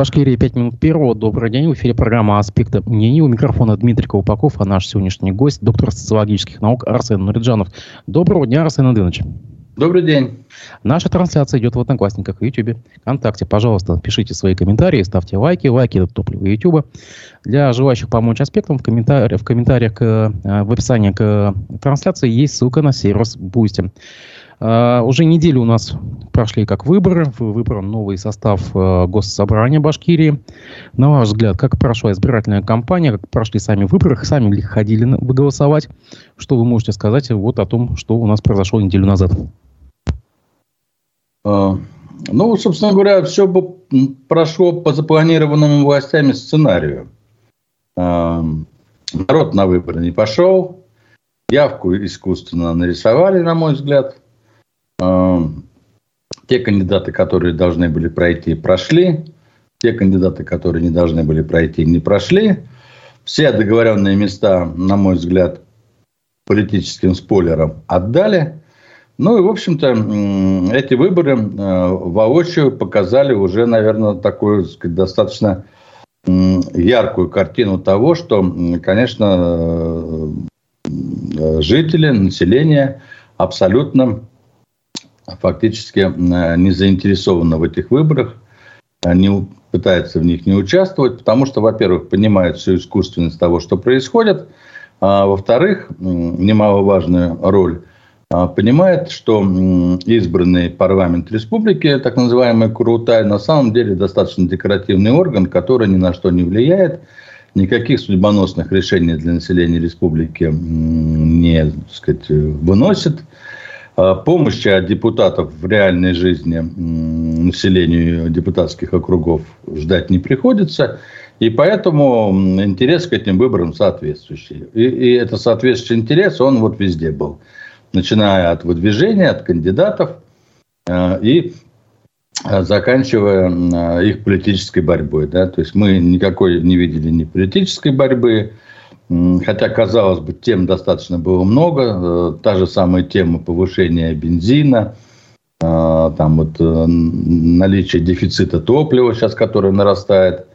Башкирии 5 минут первого. Добрый день. В эфире программа «Аспекты мнений». У микрофона Дмитрий Колпаков, а наш сегодняшний гость – доктор социологических наук Арсен Нуриджанов. Доброго дня, Арсен Андынович. Добрый день. Наша трансляция идет в Одноклассниках, в Ютубе, ВКонтакте. Пожалуйста, пишите свои комментарии, ставьте лайки. Лайки – это топливо Ютуба. Для желающих помочь аспектам в, комментари- в комментариях к, э, в описании к трансляции есть ссылка на сервис Boosty. Uh, уже неделю у нас прошли как выборы. Выбран новый состав uh, Госсобрания Башкирии. На ваш взгляд, как прошла избирательная кампания, как прошли сами выборы, сами ли ходили на, голосовать? Что вы можете сказать вот о том, что у нас произошло неделю назад? Uh, ну, собственно говоря, все прошло по запланированному властями сценарию. Народ на выборы не пошел. Явку искусственно нарисовали, на мой взгляд. Эм, те кандидаты, которые должны были пройти, прошли. Те кандидаты, которые не должны были пройти, не прошли. Все договоренные места, на мой взгляд, политическим спойлерам отдали. Ну и, в общем-то, эти выборы э, воочию показали уже, наверное, такую сказать, достаточно яркую картину того, что, конечно, э, жители, население абсолютно фактически э, не заинтересована в этих выборах, не пытается в них не участвовать, потому что, во-первых, понимает всю искусственность того, что происходит, а во-вторых, немаловажную роль а, понимает, что избранный парламент республики, так называемый Курутай, на самом деле достаточно декоративный орган, который ни на что не влияет, никаких судьбоносных решений для населения республики не так сказать, выносит. А, помощи от депутатов в реальной жизни населению депутатских округов ждать не приходится. И поэтому интерес к этим выборам соответствующий. И, и это соответствующий интерес, он вот везде был. Начиная от выдвижения, от кандидатов а, и а, заканчивая их политической борьбой. Да? То есть мы никакой не видели ни политической борьбы, Хотя, казалось бы, тем достаточно было много. Э, та же самая тема повышения бензина, э, там вот э, наличие дефицита топлива сейчас, которое нарастает.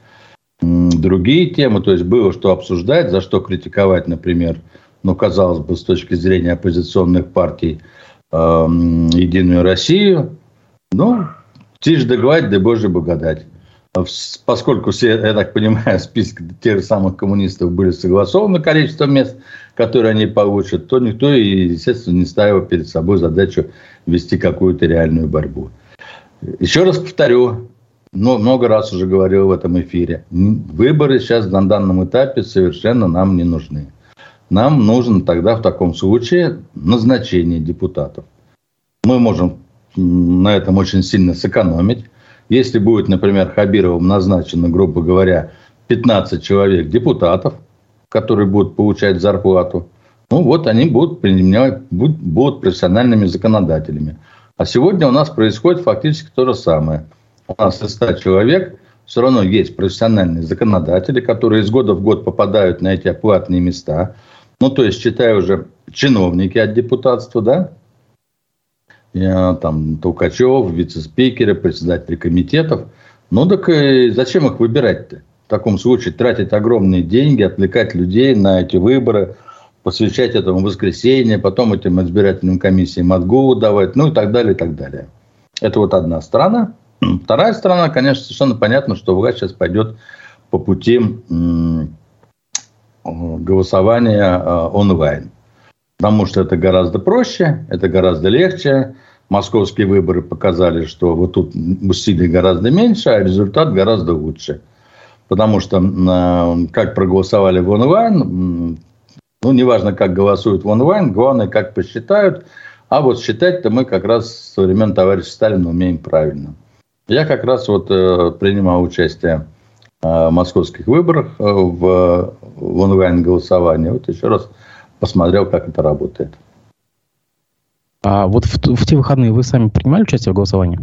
Другие темы, то есть было что обсуждать, за что критиковать, например, ну, казалось бы, с точки зрения оппозиционных партий, Единую Россию. Ну, тише договорить, да боже благодать поскольку все, я так понимаю, список тех же самых коммунистов были согласованы количество мест, которые они получат, то никто, естественно, не ставил перед собой задачу вести какую-то реальную борьбу. Еще раз повторю, но много раз уже говорил в этом эфире, выборы сейчас на данном этапе совершенно нам не нужны. Нам нужно тогда в таком случае назначение депутатов. Мы можем на этом очень сильно сэкономить. Если будет, например, Хабировым назначено, грубо говоря, 15 человек депутатов, которые будут получать зарплату, ну вот они будут, принимать, будут профессиональными законодателями. А сегодня у нас происходит фактически то же самое. У нас из 100 человек все равно есть профессиональные законодатели, которые из года в год попадают на эти оплатные места. Ну, то есть, считая уже чиновники от депутатства, да, там Толкачев, вице-спикеры, председатели комитетов. Ну так и зачем их выбирать-то? В таком случае тратить огромные деньги, отвлекать людей на эти выборы, посвящать этому воскресенье, потом этим избирательным комиссиям отгулу давать, ну и так далее, и так далее. Это вот одна сторона. Вторая сторона, конечно, совершенно понятно, что власть сейчас пойдет по пути голосования а, онлайн. Потому что это гораздо проще, это гораздо легче. Московские выборы показали, что вот тут усилий гораздо меньше, а результат гораздо лучше. Потому что э, как проголосовали в онлайн, ну, неважно, как голосуют в онлайн, главное, как посчитают. А вот считать-то мы как раз со времен товарища Сталина умеем правильно. Я как раз вот э, принимал участие э, в московских выборах в, в онлайн-голосовании. Вот еще раз посмотрел, как это работает. А вот в, в те выходные вы сами принимали участие в голосовании?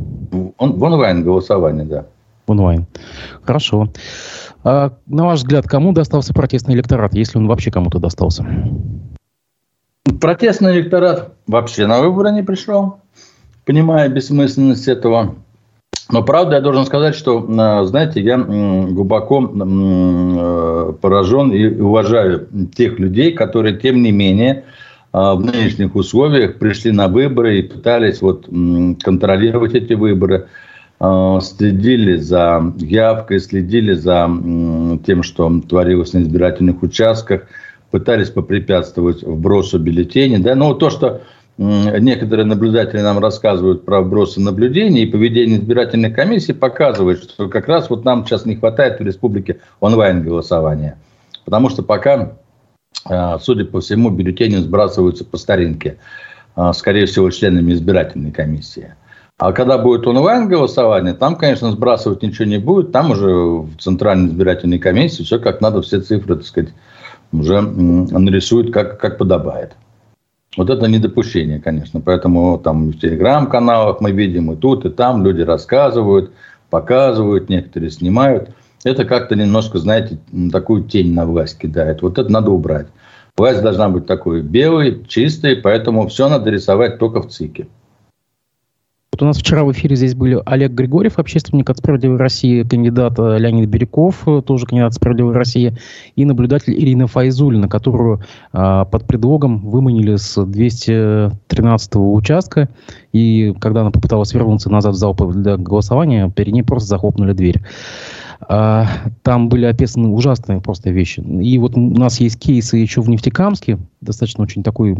Он, в онлайн голосовании, да. В онлайн. Хорошо. А, на ваш взгляд, кому достался протестный электорат, если он вообще кому-то достался? Протестный электорат вообще на выборы не пришел, понимая бессмысленность этого Но правда, я должен сказать, что, э, знаете, я глубоко э, поражен и уважаю тех людей, которые, тем не менее, в нынешних условиях пришли на выборы и пытались вот контролировать эти выборы, следили за явкой, следили за тем, что творилось на избирательных участках, пытались попрепятствовать вбросу бюллетеней. Да? Ну, то, что некоторые наблюдатели нам рассказывают про вбросы наблюдений и поведение избирательной комиссии, показывает, что как раз вот нам сейчас не хватает в республике онлайн-голосования. Потому что пока, а, судя по всему, бюллетени сбрасываются по старинке, а, скорее всего, членами избирательной комиссии. А когда будет онлайн-голосование, там, конечно, сбрасывать ничего не будет. Там уже в Центральной избирательной комиссии все как надо, все цифры, так сказать, уже нарисуют, как, как подобает. Вот это недопущение, конечно. Поэтому там в телеграм-каналах мы видим и тут, и там люди рассказывают, показывают, некоторые снимают. Это как-то немножко, знаете, такую тень на власть кидает. Вот это надо убрать. Власть должна быть такой белой, чистой, поэтому все надо рисовать только в ЦИКе. Вот у нас вчера в эфире здесь были Олег Григорьев, общественник от «Справедливой России», кандидат э, Леонид Бирюков, э, тоже кандидат «Справедливой России», и наблюдатель Ирина Файзулина, которую а, под предлогом выманили с 213 участка, и когда она попыталась вернуться назад в зал для голосования, перед ней просто захлопнули дверь. А, там были описаны ужасные просто вещи. И вот у нас есть кейсы еще в Нефтекамске, достаточно очень такой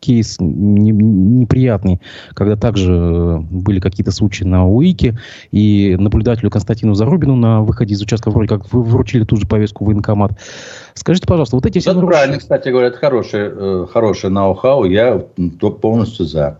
кейс не, неприятный, когда также э, были какие-то случаи на УИКе, и наблюдателю Константину Зарубину на выходе из участка вроде как вручили ту же повестку в военкомат. Скажите, пожалуйста, вот эти все... Это нарушения... правильно, кстати говоря, это хорошее, э, хорошее ноу-хау, я полностью за.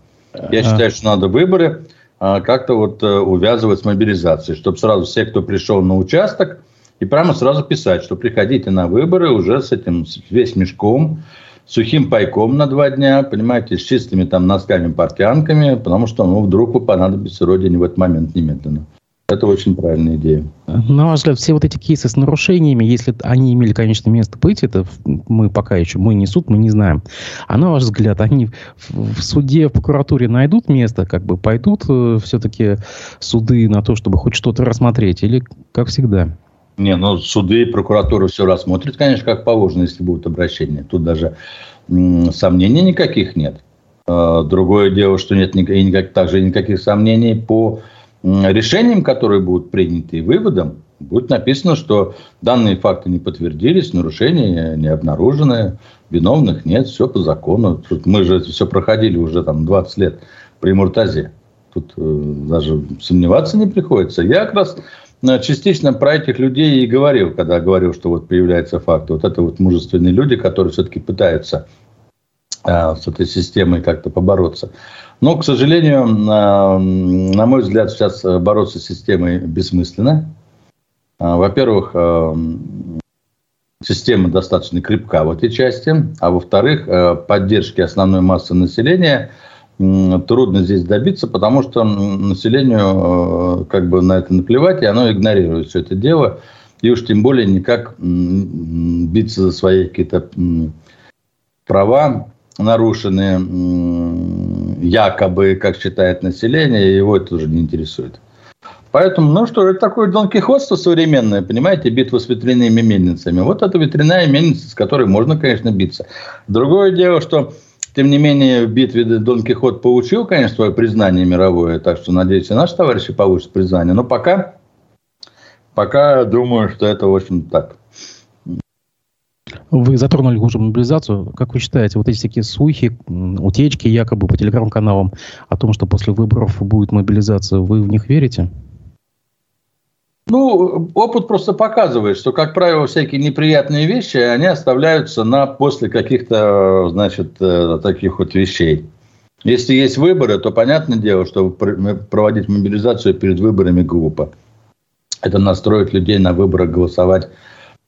Я а... считаю, что надо выборы а, как-то вот э, увязывать с мобилизацией, чтобы сразу все, кто пришел на участок, и прямо сразу писать, что приходите на выборы уже с этим весь мешком, сухим пайком на два дня, понимаете, с чистыми там носками, портянками, потому что, ну, вдруг понадобится родине в этот момент немедленно. Это очень правильная идея. На ваш взгляд, все вот эти кейсы с нарушениями, если они имели, конечно, место быть, это мы пока еще, мы не суд, мы не знаем. А на ваш взгляд, они в суде, в прокуратуре найдут место, как бы пойдут э, все-таки суды на то, чтобы хоть что-то рассмотреть, или как всегда? Не, ну суды и прокуратура все рассмотрят, конечно, как положено, если будут обращения. Тут даже сомнений никаких нет. А, другое дело, что нет никак, также никаких сомнений по решениям, которые будут приняты, и выводам. Будет написано, что данные факты не подтвердились, нарушения не обнаружены, виновных нет, все по закону. Тут мы же все проходили уже там 20 лет при Муртазе. Тут э, даже сомневаться не приходится. Я как раз частично про этих людей и говорил, когда говорил, что вот появляется факт. Вот это вот мужественные люди, которые все-таки пытаются а, с этой системой как-то побороться. Но, к сожалению, а, на мой взгляд, сейчас бороться с системой бессмысленно. Во-первых, система достаточно крепка в этой части, а во-вторых, поддержки основной массы населения – трудно здесь добиться, потому что населению э, как бы на это наплевать, и оно игнорирует все это дело. И уж тем более никак биться за свои какие-то права нарушенные, якобы, как считает население, его это уже не интересует. Поэтому, ну что, это такое донкихотство современное, понимаете, битва с ветряными мельницами. Вот это ветряная мельница, с которой можно, конечно, биться. Другое дело, что тем не менее, в битве Дон Кихот получил, конечно, свое признание мировое, так что, надеюсь, и наши товарищи получат признание. Но пока, пока думаю, что это, в общем, так. Вы затронули уже мобилизацию. Как вы считаете, вот эти всякие слухи, утечки якобы по телеграм-каналам о том, что после выборов будет мобилизация, вы в них верите? Ну, опыт просто показывает, что, как правило, всякие неприятные вещи, они оставляются на после каких-то, значит, э, таких вот вещей. Если есть выборы, то понятное дело, что проводить мобилизацию перед выборами глупо. Это настроит людей на выборах голосовать,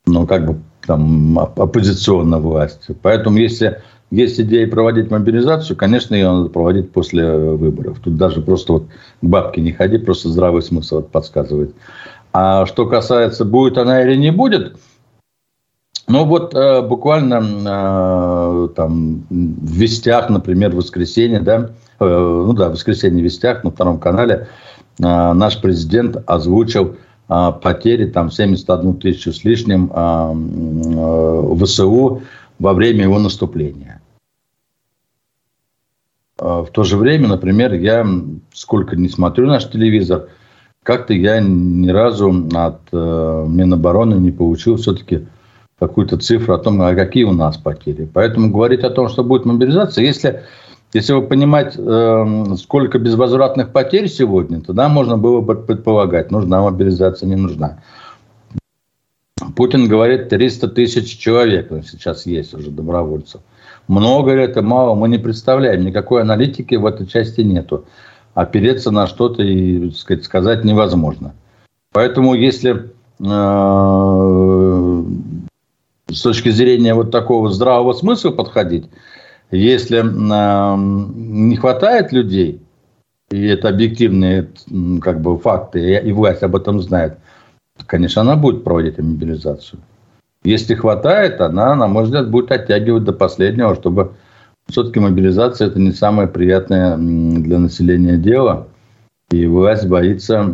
ну, как бы, там, оппозиционно власти. Поэтому, если есть идея проводить мобилизацию, конечно, ее надо проводить после выборов. Тут даже просто вот к бабке не ходи, просто здравый смысл подсказывает. А что касается, будет она или не будет, ну вот э, буквально э, там в Вестях, например, в воскресенье, да, э, ну да, в воскресенье в Вестях на втором канале наш президент озвучил потери там 71 тысячу с лишним ВСУ во время его наступления. В то же время, например, я сколько не смотрю наш телевизор, как-то я ни разу от э, Минобороны не получил все-таки какую-то цифру о том, а какие у нас потери. Поэтому говорить о том, что будет мобилизация, если, если вы понимать, э, сколько безвозвратных потерь сегодня, тогда можно было бы предполагать, нужна мобилизация, не нужна. Путин говорит, 300 тысяч человек сейчас есть уже добровольцев. Много ли это, мало, мы не представляем. Никакой аналитики в этой части нету. Опереться на что-то и сказать, сказать невозможно. Поэтому если э, с точки зрения вот такого здравого смысла подходить, если э, не хватает людей, и это объективные как бы, факты, и власть об этом знает, конечно, она будет проводить мобилизацию. Если хватает, она, на мой взгляд, будет оттягивать до последнего, чтобы все-таки мобилизация это не самое приятное для населения дело. И власть боится,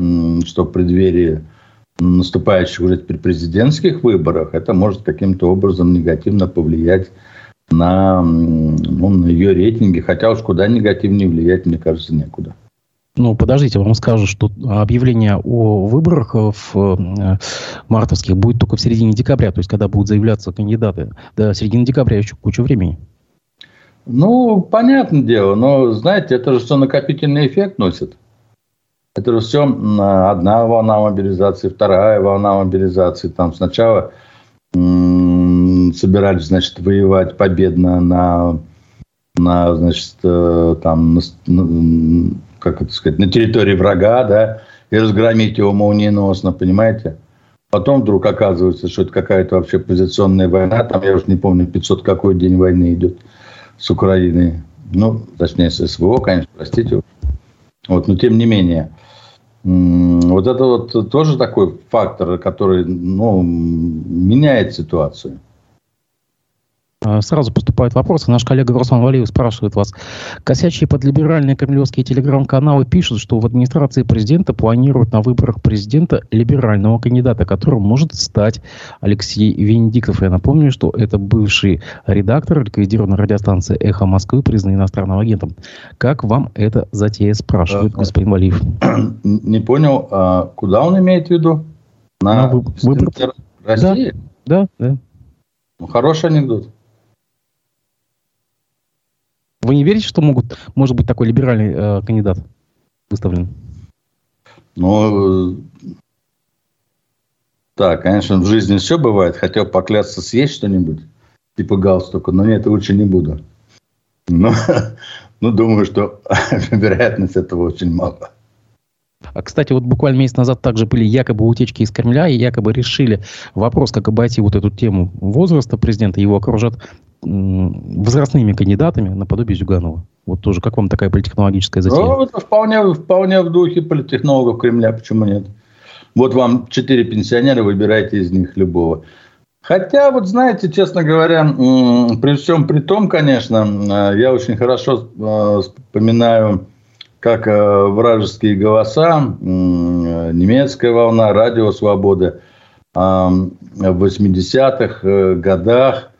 что в преддверии наступающих уже теперь президентских выборах это может каким-то образом негативно повлиять на, ну, на ее рейтинги. Хотя уж куда негативнее влиять, мне кажется, некуда. Ну, подождите, вам скажу, что объявление о выборах в э, мартовских будет только в середине декабря, то есть когда будут заявляться кандидаты. До середины декабря еще куча времени. Ну, понятное дело, но, знаете, это же все накопительный эффект носит. Это же все одна волна мобилизации, вторая волна мобилизации. Там сначала собирались, значит, воевать победно на, на значит, э, там, на, как это сказать, на территории врага, да, и разгромить его молниеносно, понимаете? Потом вдруг оказывается, что это какая-то вообще позиционная война, там, я уже не помню, 500 какой день войны идет с Украиной. Ну, точнее, с СВО, конечно, простите. Вот, но тем не менее, вот это вот тоже такой фактор, который ну, меняет ситуацию. А, сразу поступают вопросы. Наш коллега Руслан Валиев спрашивает вас. Косячие под либеральные кремлевские телеграм-каналы пишут, что в администрации президента планируют на выборах президента либерального кандидата, которым может стать Алексей Венедиктов. Я напомню, что это бывший редактор ликвидированной радиостанции «Эхо Москвы», признанный иностранным агентом. Как вам эта затея, спрашивает господин Валиев. Не понял, а куда он имеет в виду? На, на выбор... России? Да, да. да. Ну, хороший анекдот. Вы не верите, что могут, может быть такой либеральный э, кандидат выставлен? Ну, да, конечно, в жизни все бывает. Хотел поклясться съесть что-нибудь, типа галстука, но нет, лучше не буду. Но, ну, думаю, что вероятность этого очень мало. А, кстати, вот буквально месяц назад также были якобы утечки из Кремля, и якобы решили вопрос, как обойти вот эту тему возраста президента. Его окружат возрастными кандидатами наподобие Зюганова. Вот тоже, как вам такая политтехнологическая затея? Ну, это вполне, вполне в духе политтехнологов Кремля, почему нет? Вот вам четыре пенсионера, выбирайте из них любого. Хотя, вот знаете, честно говоря, при всем при том, конечно, э, я очень хорошо э, вспоминаю как э, вражеские голоса, немецкая волна, радио «Свобода» в 80-х э, годах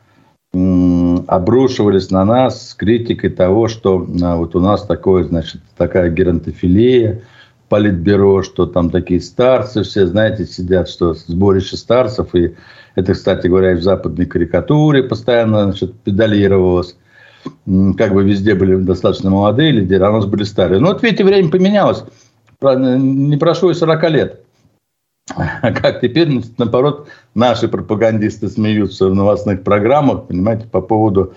обрушивались на нас с критикой того, что а, вот у нас такое, значит, такая геронтофилия, политбюро, что там такие старцы все, знаете, сидят, что сборище старцев. И это, кстати говоря, и в западной карикатуре постоянно значит, педалировалось как бы везде были достаточно молодые лидеры, а у нас были старые. Но вот видите, время поменялось. Не прошло и 40 лет. А как теперь, наоборот, наши пропагандисты смеются в новостных программах, понимаете, по поводу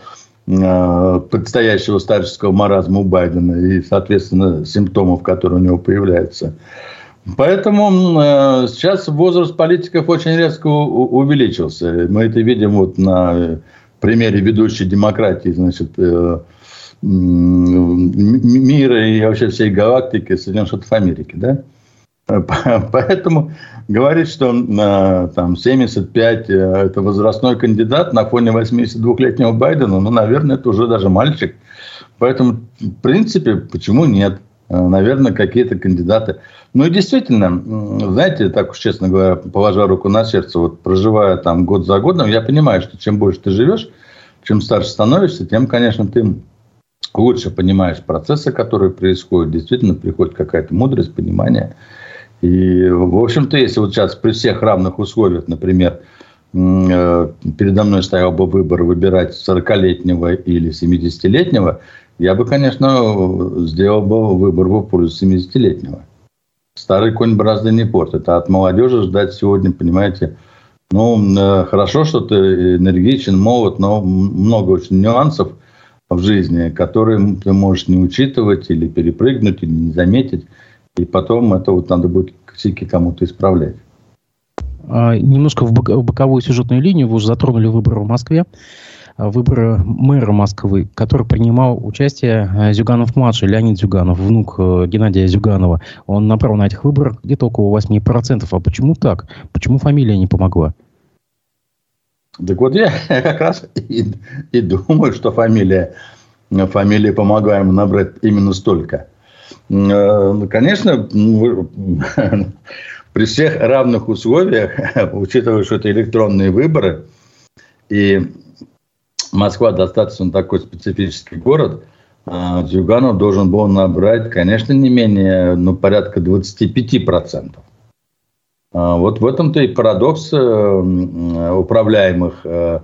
э, предстоящего старческого маразма у Байдена и, соответственно, симптомов, которые у него появляются. Поэтому э, сейчас возраст политиков очень резко увеличился. Мы это видим вот на примере ведущей демократии, значит, э, мира и вообще всей галактики Соединенных Штатов Америки, да? Поэтому говорить, что э, там 75 э, это возрастной кандидат на фоне 82-летнего Байдена, ну, наверное, это уже даже мальчик. Поэтому, в принципе, почему нет? Э, наверное, какие-то кандидаты. Ну и действительно, знаете, так уж честно говоря, положа руку на сердце, вот проживая там год за годом, я понимаю, что чем больше ты живешь, чем старше становишься, тем, конечно, ты лучше понимаешь процессы, которые происходят. Действительно, приходит какая-то мудрость, понимание. И, в общем-то, если вот сейчас при всех равных условиях, например, э, передо мной стоял бы выбор выбирать 40-летнего или 70-летнего, я бы, конечно, сделал бы выбор в пользу 70-летнего. Старый конь бразды не портит. А от молодежи ждать сегодня, понимаете, ну, э, хорошо, что ты энергичен, молод, но много очень нюансов в жизни, которые ты можешь не учитывать или перепрыгнуть, или не заметить. И потом это вот надо будет косяки кому-то исправлять. А, немножко в боковую сюжетную линию вы уже затронули выборы в Москве. Э, выборы мэра Москвы, который принимал участие э, Зюганов-младший, Леонид Зюганов, внук э, Геннадия Зюганова. Он набрал на этих выборах где-то около 8%. А почему так? Почему фамилия не помогла? Так вот я как раз и, и думаю, что фамилия, фамилия помогла ему набрать именно столько. Конечно, при всех равных условиях, учитывая, что это электронные выборы, и Москва достаточно такой специфический город. А, Зюганов должен был набрать, конечно, не менее, ну, порядка 25%. А, вот в этом-то и парадокс э, управляемых э,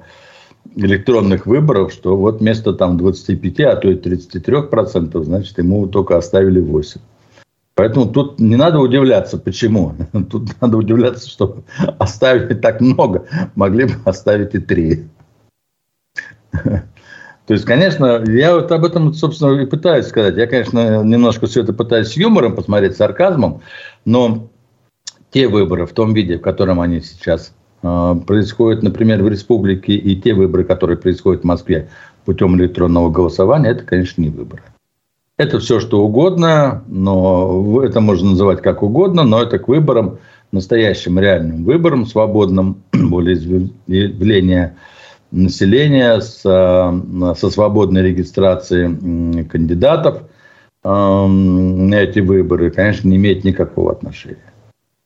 электронных выборов, что вот вместо там 25, а то и 33%, значит, ему только оставили 8. Поэтому тут не надо удивляться, почему. Тут надо удивляться, что оставили так много, могли бы оставить и 3. То есть, конечно, я вот об этом, собственно, и пытаюсь сказать. Я, конечно, немножко все это пытаюсь с юмором посмотреть, с сарказмом, но те выборы в том виде, в котором они сейчас происходят, например, в республике, и те выборы, которые происходят в Москве путем электронного голосования, это, конечно, не выборы. Это все, что угодно, но это можно называть как угодно, но это к выборам, настоящим реальным выборам, свободным, более волеизъявления населения с, э, со свободной регистрацией кандидатов на эти выборы, конечно, не имеет никакого отношения.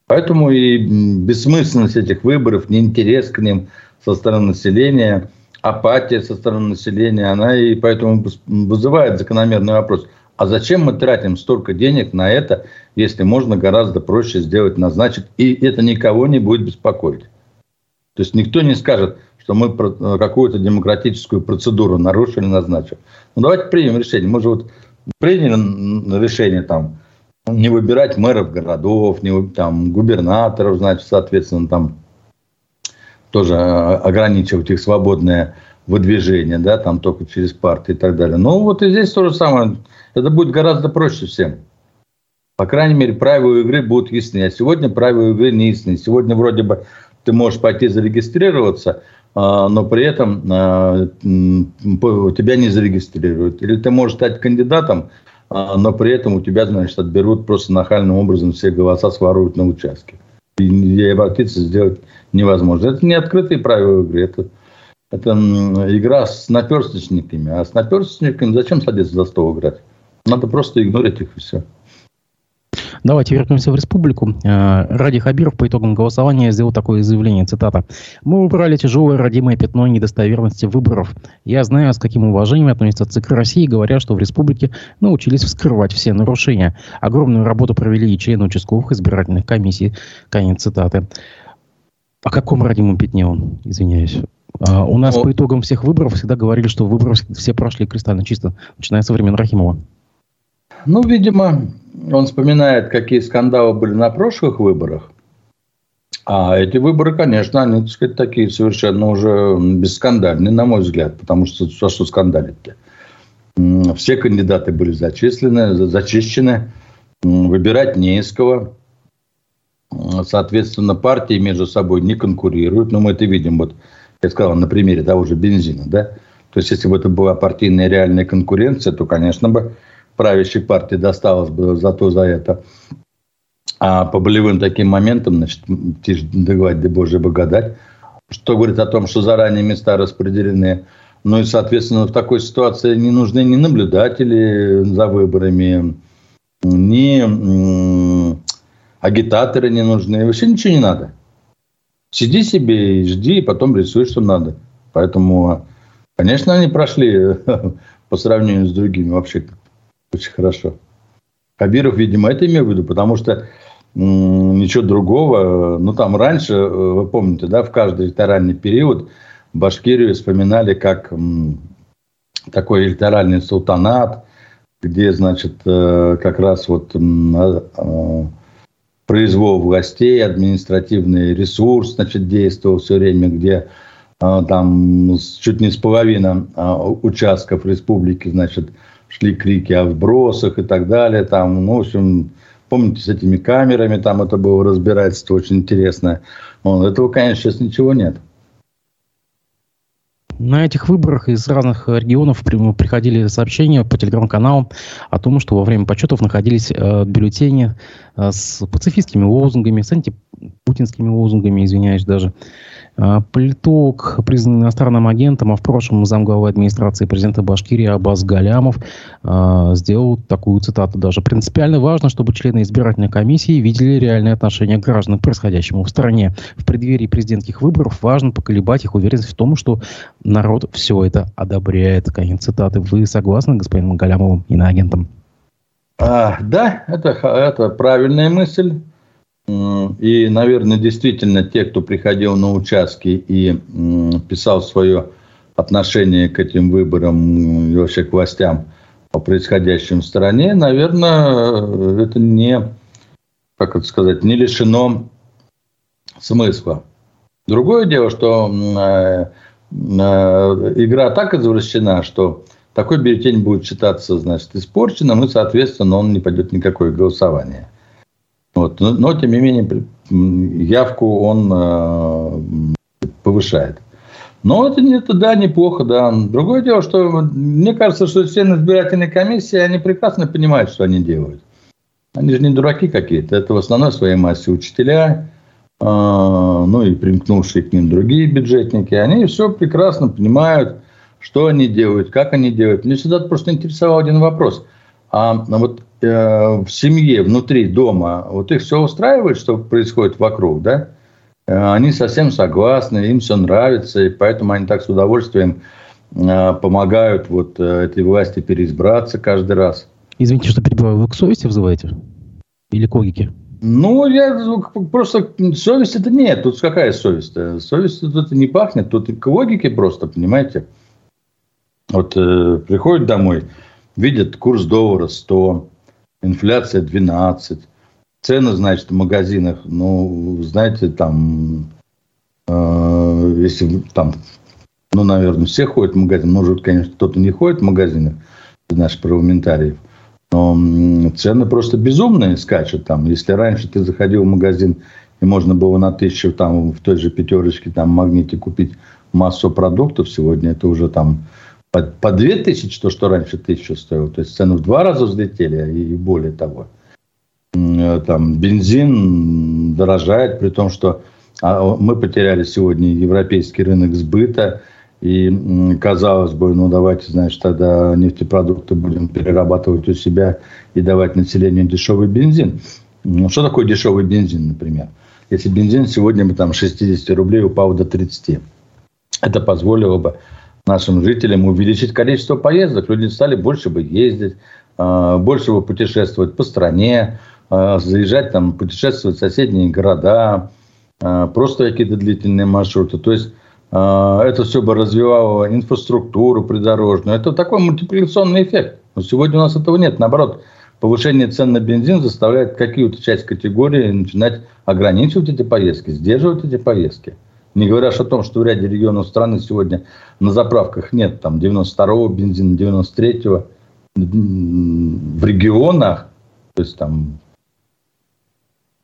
Поэтому и бессмысленность этих выборов, неинтерес к ним со стороны населения, апатия со стороны населения, она и поэтому вызывает закономерный вопрос. А зачем мы тратим столько денег на это, если можно гораздо проще сделать, назначить, и это никого не будет беспокоить? То есть никто не скажет, что мы э, какую-то демократическую процедуру нарушили, назначив. Ну, давайте примем решение. Мы же вот приняли решение там не выбирать мэров городов, не там губернаторов, значит, соответственно, там тоже э, ограничивать их свободное выдвижение, да, там только через партии и так далее. Ну, вот и здесь то же самое. Это будет гораздо проще всем. По крайней мере, правила игры будут ясны. А сегодня правила игры не ясны. Сегодня вроде бы ты можешь пойти зарегистрироваться, а, но при этом а, тебя не зарегистрируют. Или ты можешь стать кандидатом, а, но при этом у тебя, значит, отберут просто нахальным образом все голоса, своруют на участке. И обратиться сделать невозможно. Это не открытые правила игры, это, это игра с наперсточниками. А с наперсточниками зачем садиться за стол играть? Надо просто игнорить их и все. Давайте вернемся в республику. Э, Ради Хабиров по итогам голосования сделал такое заявление, цитата. «Мы убрали тяжелое родимое пятно недостоверности выборов. Я знаю, с каким уважением относятся ЦИК России, говоря, что в республике научились вскрывать все нарушения. Огромную работу провели и члены участковых избирательных комиссий». Конец цитаты. О каком родимом пятне он? Извиняюсь. А, у нас О. по итогам всех выборов всегда говорили, что выборы все прошли кристально чисто, начиная со времен Рахимова. Ну, видимо, он вспоминает, какие скандалы были на прошлых выборах. А эти выборы, конечно, они, так сказать, такие совершенно уже бесскандальные, на мой взгляд. Потому что, что, что скандалить-то? Все кандидаты были зачислены, зачищены. Выбирать не из кого. Соответственно, партии между собой не конкурируют. Но мы это видим, вот я сказал, на примере того же бензина. Да? То есть, если бы это была партийная реальная конкуренция, то, конечно бы, правящей партии досталось бы зато за это. А по болевым таким моментам, значит, тишь давать, да боже благодать, что говорит о том, что заранее места распределены. Ну и, соответственно, в такой ситуации не нужны ни наблюдатели за выборами, ни агитаторы не нужны, вообще ничего не надо. Сиди себе и жди, и потом рисуй, что надо. Поэтому, конечно, они прошли по сравнению с другими вообще очень хорошо. Хабиров, видимо, это имел в виду, потому что ничего другого. Ну, там раньше, э, вы помните, да, в каждый электоральный период Башкирию вспоминали как такой электоральный султанат, где, значит, э, как раз вот а, произвол властей, административный ресурс, значит, действовал все время, где а, там чуть не с половины а, участков республики, значит, шли крики о вбросах и так далее. Там, ну, в общем, помните, с этими камерами там это было разбирательство очень интересное. Вот, этого, конечно, сейчас ничего нет. На этих выборах из разных регионов приходили сообщения по телеграм-каналам о том, что во время подсчетов находились э, бюллетени э, с пацифистскими лозунгами, с антипутинскими лозунгами, извиняюсь даже. Политолог, признанный иностранным агентом, а в прошлом замглавы администрации президента Башкирии Абаз Галямов э, сделал такую цитату даже. «Принципиально важно, чтобы члены избирательной комиссии видели реальное отношение граждан к происходящему в стране. В преддверии президентских выборов важно поколебать их уверенность в том, что народ все это одобряет». Конец цитаты. Вы согласны, господин Галямовым, иноагентом? А, да, это, это правильная мысль. И, наверное, действительно те, кто приходил на участки и писал свое отношение к этим выборам и вообще к властям по происходящим в стране, наверное, это не, как это сказать, не лишено смысла. Другое дело, что э, э, игра так извращена, что такой бюллетень будет считаться, значит, испорченным, и, соответственно, он не пойдет никакое голосование. Вот. Но, но, тем не менее, явку он э, повышает. Но это, это да, неплохо, да. Другое дело, что мне кажется, что все избирательные комиссии, они прекрасно понимают, что они делают. Они же не дураки какие-то. Это в основной своей массе учителя, э, ну и примкнувшие к ним другие бюджетники. Они все прекрасно понимают, что они делают, как они делают. Мне всегда просто интересовал один вопрос. А вот Э, в семье, внутри дома, вот их все устраивает, что происходит вокруг, да? Э, они совсем согласны, им все нравится, и поэтому они так с удовольствием э, помогают вот этой власти переизбраться каждый раз. Извините, что перебиваю, вы к совести вызываете? Или к логике? Ну, я просто... Совесть это нет. Тут какая совесть? -то? Совесть тут не пахнет. Тут к логике просто, понимаете? Вот э, приходят домой, видят курс доллара 100, инфляция 12, цены, значит, в магазинах, ну, знаете, там, э, если там, ну, наверное, все ходят в магазин, может, конечно, кто-то не ходит в магазины, наших парламентариев, но цены просто безумные скачут там. Если раньше ты заходил в магазин, и можно было на тысячу там в той же пятерочке там магните купить массу продуктов, сегодня это уже там по, по 2 тысячи, то, что раньше тысячу стоило. То есть цены в два раза взлетели и более того. Э, там бензин дорожает, при том, что а, мы потеряли сегодня европейский рынок сбыта. И казалось бы, ну давайте, значит, тогда нефтепродукты будем перерабатывать у себя и давать населению дешевый бензин. Ну, что такое дешевый бензин, например? Если бензин сегодня бы там 60 рублей упал до 30, это позволило бы нашим жителям увеличить количество поездок. Люди стали больше бы ездить, а, больше бы путешествовать по стране, а, заезжать там, путешествовать в соседние города, а, просто какие-то длительные маршруты. То есть это все бы развивало инфраструктуру придорожную. Это такой мультипликационный эффект. Но сегодня у нас этого нет. Наоборот, повышение цен на бензин заставляет какую-то часть категории начинать ограничивать эти поездки, сдерживать эти поездки. Не говоря о том, что в ряде регионов страны сегодня на заправках нет там 92-го бензина, 93-го. В регионах, то есть там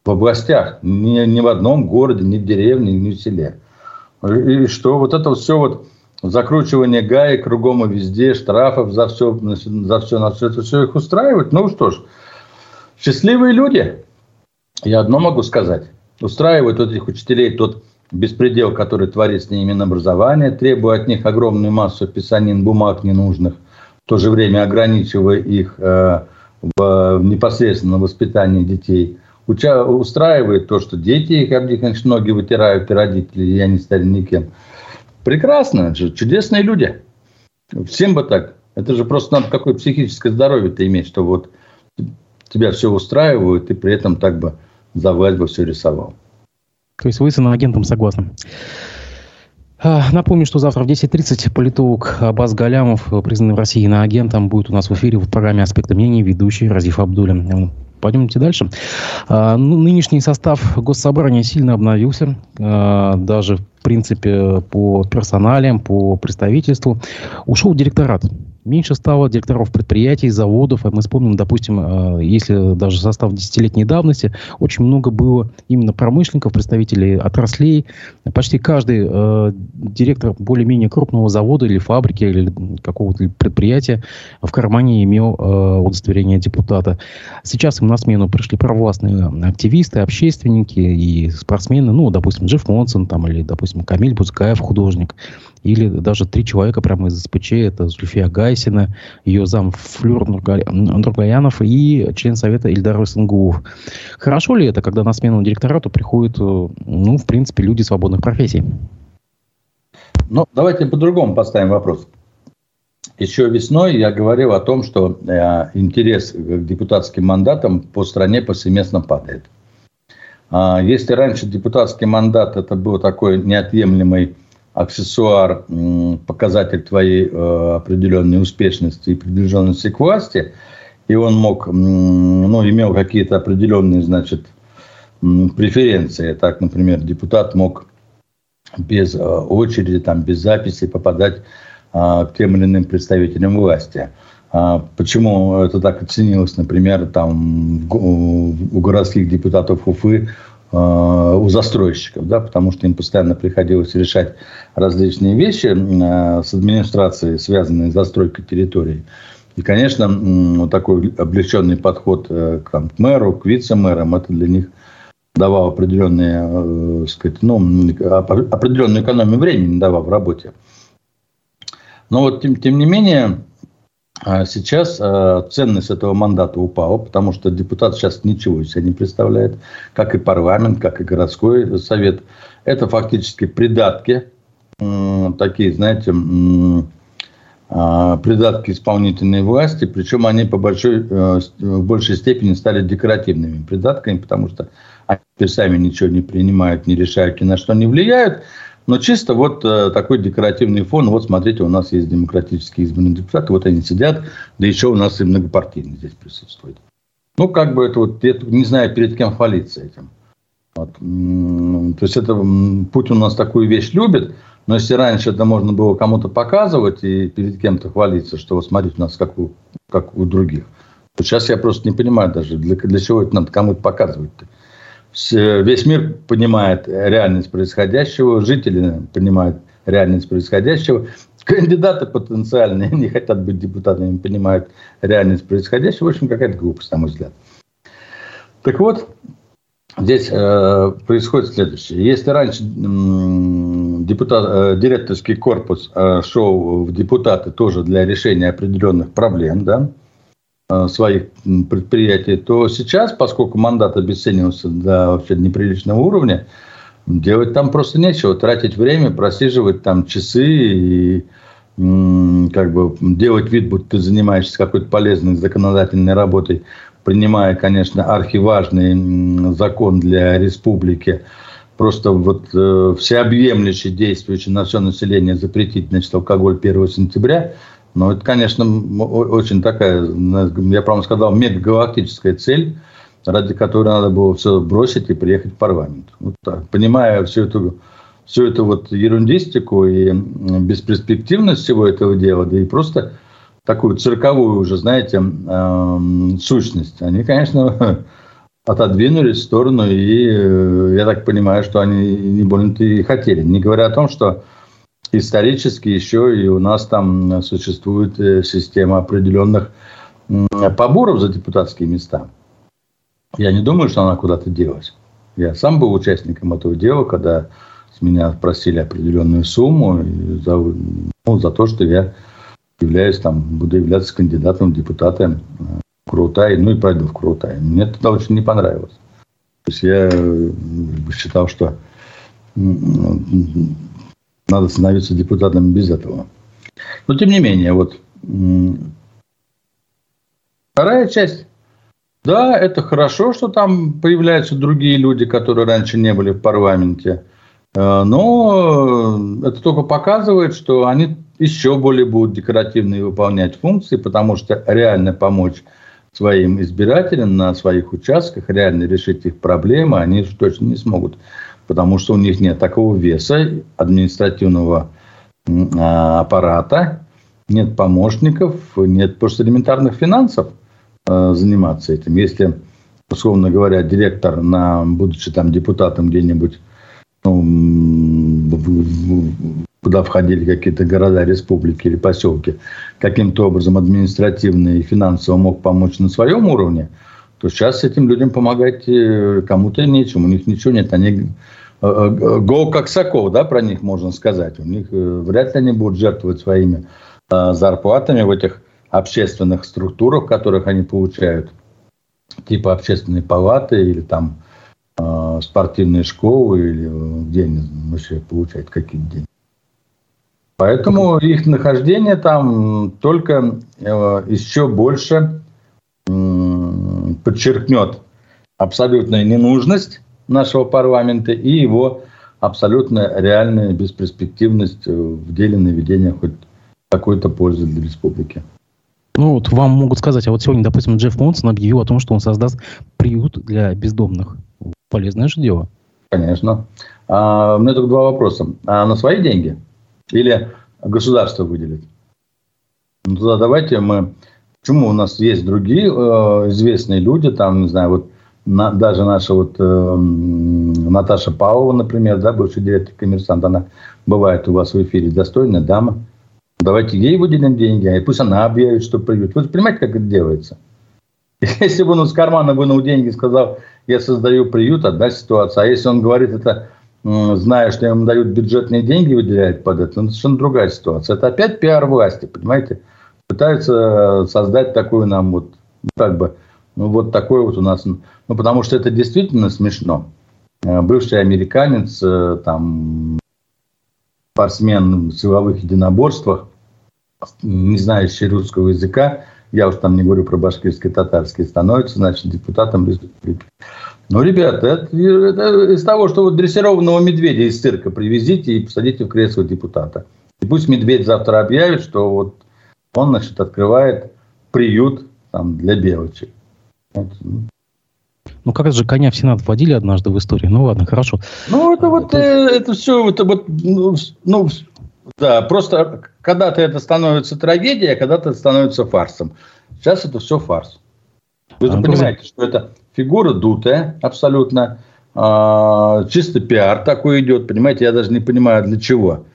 в областях, ни, ни в одном городе, ни в деревне, ни в селе. И что вот это все вот закручивание гаек кругом и везде, штрафов за все, за все, на все это все их устраивает. Ну что ж, счастливые люди. Я одно могу сказать. Устраивает вот этих учителей тот беспредел, который творит с ними Минобразование, требуя от них огромную массу писанин бумаг ненужных, в то же время ограничивая их э, в, непосредственно на воспитании детей, уча, устраивает то, что дети их об них ноги вытирают, и родители, и они стали никем. Прекрасно, чудесные люди. Всем бы так. Это же просто надо какое психическое здоровье-то иметь, что вот тебя все устраивают, и при этом так бы за бы все рисовал. То есть вы с иноагентом согласны? А, напомню, что завтра в 10.30 политолог Абаз Галямов, признанный в России иноагентом, будет у нас в эфире в программе «Аспекты мнений» ведущий Разиф Абдулин. Пойдемте дальше. А, ну, нынешний состав Госсобрания сильно обновился. А, даже, в принципе, по персоналиям, по представительству. Ушел директорат меньше стало директоров предприятий, заводов. Мы вспомним, допустим, э, если даже состав десятилетней давности, очень много было именно промышленников, представителей отраслей. Почти каждый э, директор более-менее крупного завода или фабрики, или какого-то предприятия в кармане имел э, удостоверение депутата. Сейчас им на смену пришли провластные активисты, общественники и спортсмены. Ну, допустим, Джефф Монсон там, или, допустим, Камиль Бузгаев, художник или даже три человека прямо из СПЧ. Это Зульфия Гайсина, ее зам Флюр Нургаянов и член Совета Ильдар Русангулов. Хорошо ли это, когда на смену директорату приходят, э, ну, в принципе, люди свободных профессий? Ну, давайте по-другому поставим вопрос. Еще весной я говорил о том, что э, интерес к депутатским мандатам по стране повсеместно падает. А если раньше депутатский мандат это был такой неотъемлемый аксессуар, показатель твоей э, определенной успешности и приближенности к власти, и он мог, ну, имел какие-то определенные, значит, преференции. Так, например, депутат мог без э, очереди, там, без записи попадать а, к тем или иным представителям власти. А, почему это так оценилось, например, там, у городских депутатов Уфы у застройщиков, да, потому что им постоянно приходилось решать различные вещи э, с администрацией, связанные с застройкой территории. И, конечно, вот такой облегченный подход э, к, там, к мэру, к вице-мэрам, это для них давал определенные, сказать, ну, определенную экономию времени давал в работе. Но вот тем, тем не менее, сейчас э, ценность этого мандата упала, потому что депутат сейчас ничего из себя не представляет, как и парламент, как и городской совет. Это фактически придатки, такие, знаете, а, придатки исполнительной власти, причем они по большой, э, в большей степени стали декоративными придатками, потому что они сами ничего не принимают, не решают, ни на что не влияют. Но чисто вот э, такой декоративный фон. Вот смотрите, у нас есть демократически избранные депутаты, вот они сидят, да еще у нас и многопартийные здесь присутствуют. Ну, как бы это вот, я не знаю, перед кем хвалиться этим. Вот. То есть, это Путин у нас такую вещь любит, но если раньше это можно было кому-то показывать и перед кем-то хвалиться, что вот смотрите, у нас как у, как у других, то сейчас я просто не понимаю даже, для, для чего это надо кому-то показывать-то весь мир понимает реальность происходящего, жители понимают реальность происходящего, кандидаты потенциальные не хотят быть депутатами, понимают реальность происходящего. В общем, какая-то глупость, на мой взгляд. Так вот, здесь э, происходит следующее. Если раньше э, депутат, э, директорский корпус э, шел в депутаты тоже для решения определенных проблем, да, Э, своих предприятий, то сейчас, поскольку мандат обесценился до вообще неприличного уровня, делать там просто нечего. Тратить время, просиживать там часы и как бы делать вид, будто ты занимаешься какой-то полезной законодательной работой, принимая, конечно, архиважный закон для республики, просто вот э, всеобъемлющий действующий на все население запретить значит, алкоголь 1 сентября – ну, это, конечно, очень такая, я прямо сказал, мегагалактическая цель, ради которой надо было все бросить и приехать в парламент. Вот так. Понимая всю эту, всю эту вот ерундистику и бесперспективность всего этого дела, да и просто такую цирковую уже, знаете, э, сущность, они, конечно, отодвинулись в сторону, и э, я так понимаю, что они не больно-то и хотели. Не говоря о том, что исторически еще и у нас там существует э, система определенных поборов за депутатские места. Я не думаю, что она куда-то делась. Я сам был участником этого дела, когда с меня просили определенную сумму за, ну, за то, что я являюсь там, буду являться кандидатом в депутаты Крутай, ну и пройду в Крутай. Мне это очень не понравилось. То есть я считал, что надо становиться депутатом без этого. Но тем не менее, вот вторая часть. Да, это хорошо, что там появляются другие люди, которые раньше не были в парламенте. Э, но это только показывает, что они еще более будут декоративные выполнять функции, потому что реально помочь своим избирателям на своих участках, реально решить их проблемы, они точно не смогут потому что у них нет такого веса административного а, аппарата, нет помощников, нет просто элементарных финансов а, заниматься этим. Если, условно говоря, директор, на, будучи там депутатом где-нибудь, ну, куда входили какие-то города, республики или поселки, каким-то образом административно и финансово мог помочь на своем уровне, то сейчас этим людям помогать э, кому-то нечем, у них ничего нет. Они Э, э, го как сокол, да, про них можно сказать. У них э, вряд ли они будут жертвовать своими зарплатами в этих общественных структурах, которых они получают, типа общественной палаты или там спортивные школы или где они вообще получают какие-то деньги. Поэтому их нахождение там только еще больше подчеркнет абсолютную ненужность нашего парламента и его абсолютно реальная бесперспективность в деле наведения хоть какой-то пользы для республики. Ну вот вам могут сказать, а вот сегодня, допустим, Джефф Монсон объявил о том, что он создаст приют для бездомных. Полезное же дело. Конечно. А, у меня только два вопроса. А на свои деньги? Или государство выделит? Ну, тогда давайте мы... Почему у нас есть другие э, известные люди, там, не знаю, вот на, даже наша вот э, Наташа Павлова, например, да, бывший директор коммерсант, она бывает у вас в эфире, достойная дама. Давайте ей выделим деньги, и пусть она объявит, что приют. Вы понимаете, как это делается? Если бы он из кармана вынул деньги и сказал, я создаю приют, одна ситуация. А если он говорит это, зная, что ему дают бюджетные деньги, выделяет под это, ну, совершенно другая ситуация. Это опять пиар власти, понимаете? Пытаются создать такую нам вот, как бы, ну, вот такой вот у нас... Ну, потому что это действительно смешно. Э, бывший американец, э, там, спортсмен в силовых единоборствах, не знающий русского языка, я уж там не говорю про башкирский, татарский, становится, значит, депутатом республики. Ну, ребята, это, это из того, что вот дрессированного медведя из цирка привезите и посадите в кресло депутата. И пусть медведь завтра объявит, что вот он, значит, открывает приют там, для белочек. Ну, как же коня в Сенат вводили однажды в истории. Ну, ладно, хорошо. Ну, это вот, это, это все, это вот, ну, ну, да, просто когда-то это становится трагедией, а когда-то это становится фарсом. Сейчас это все фарс. Вы же а, понимаете, что это фигура дутая абсолютно, а, чисто пиар такой идет, понимаете, я даже не понимаю для чего.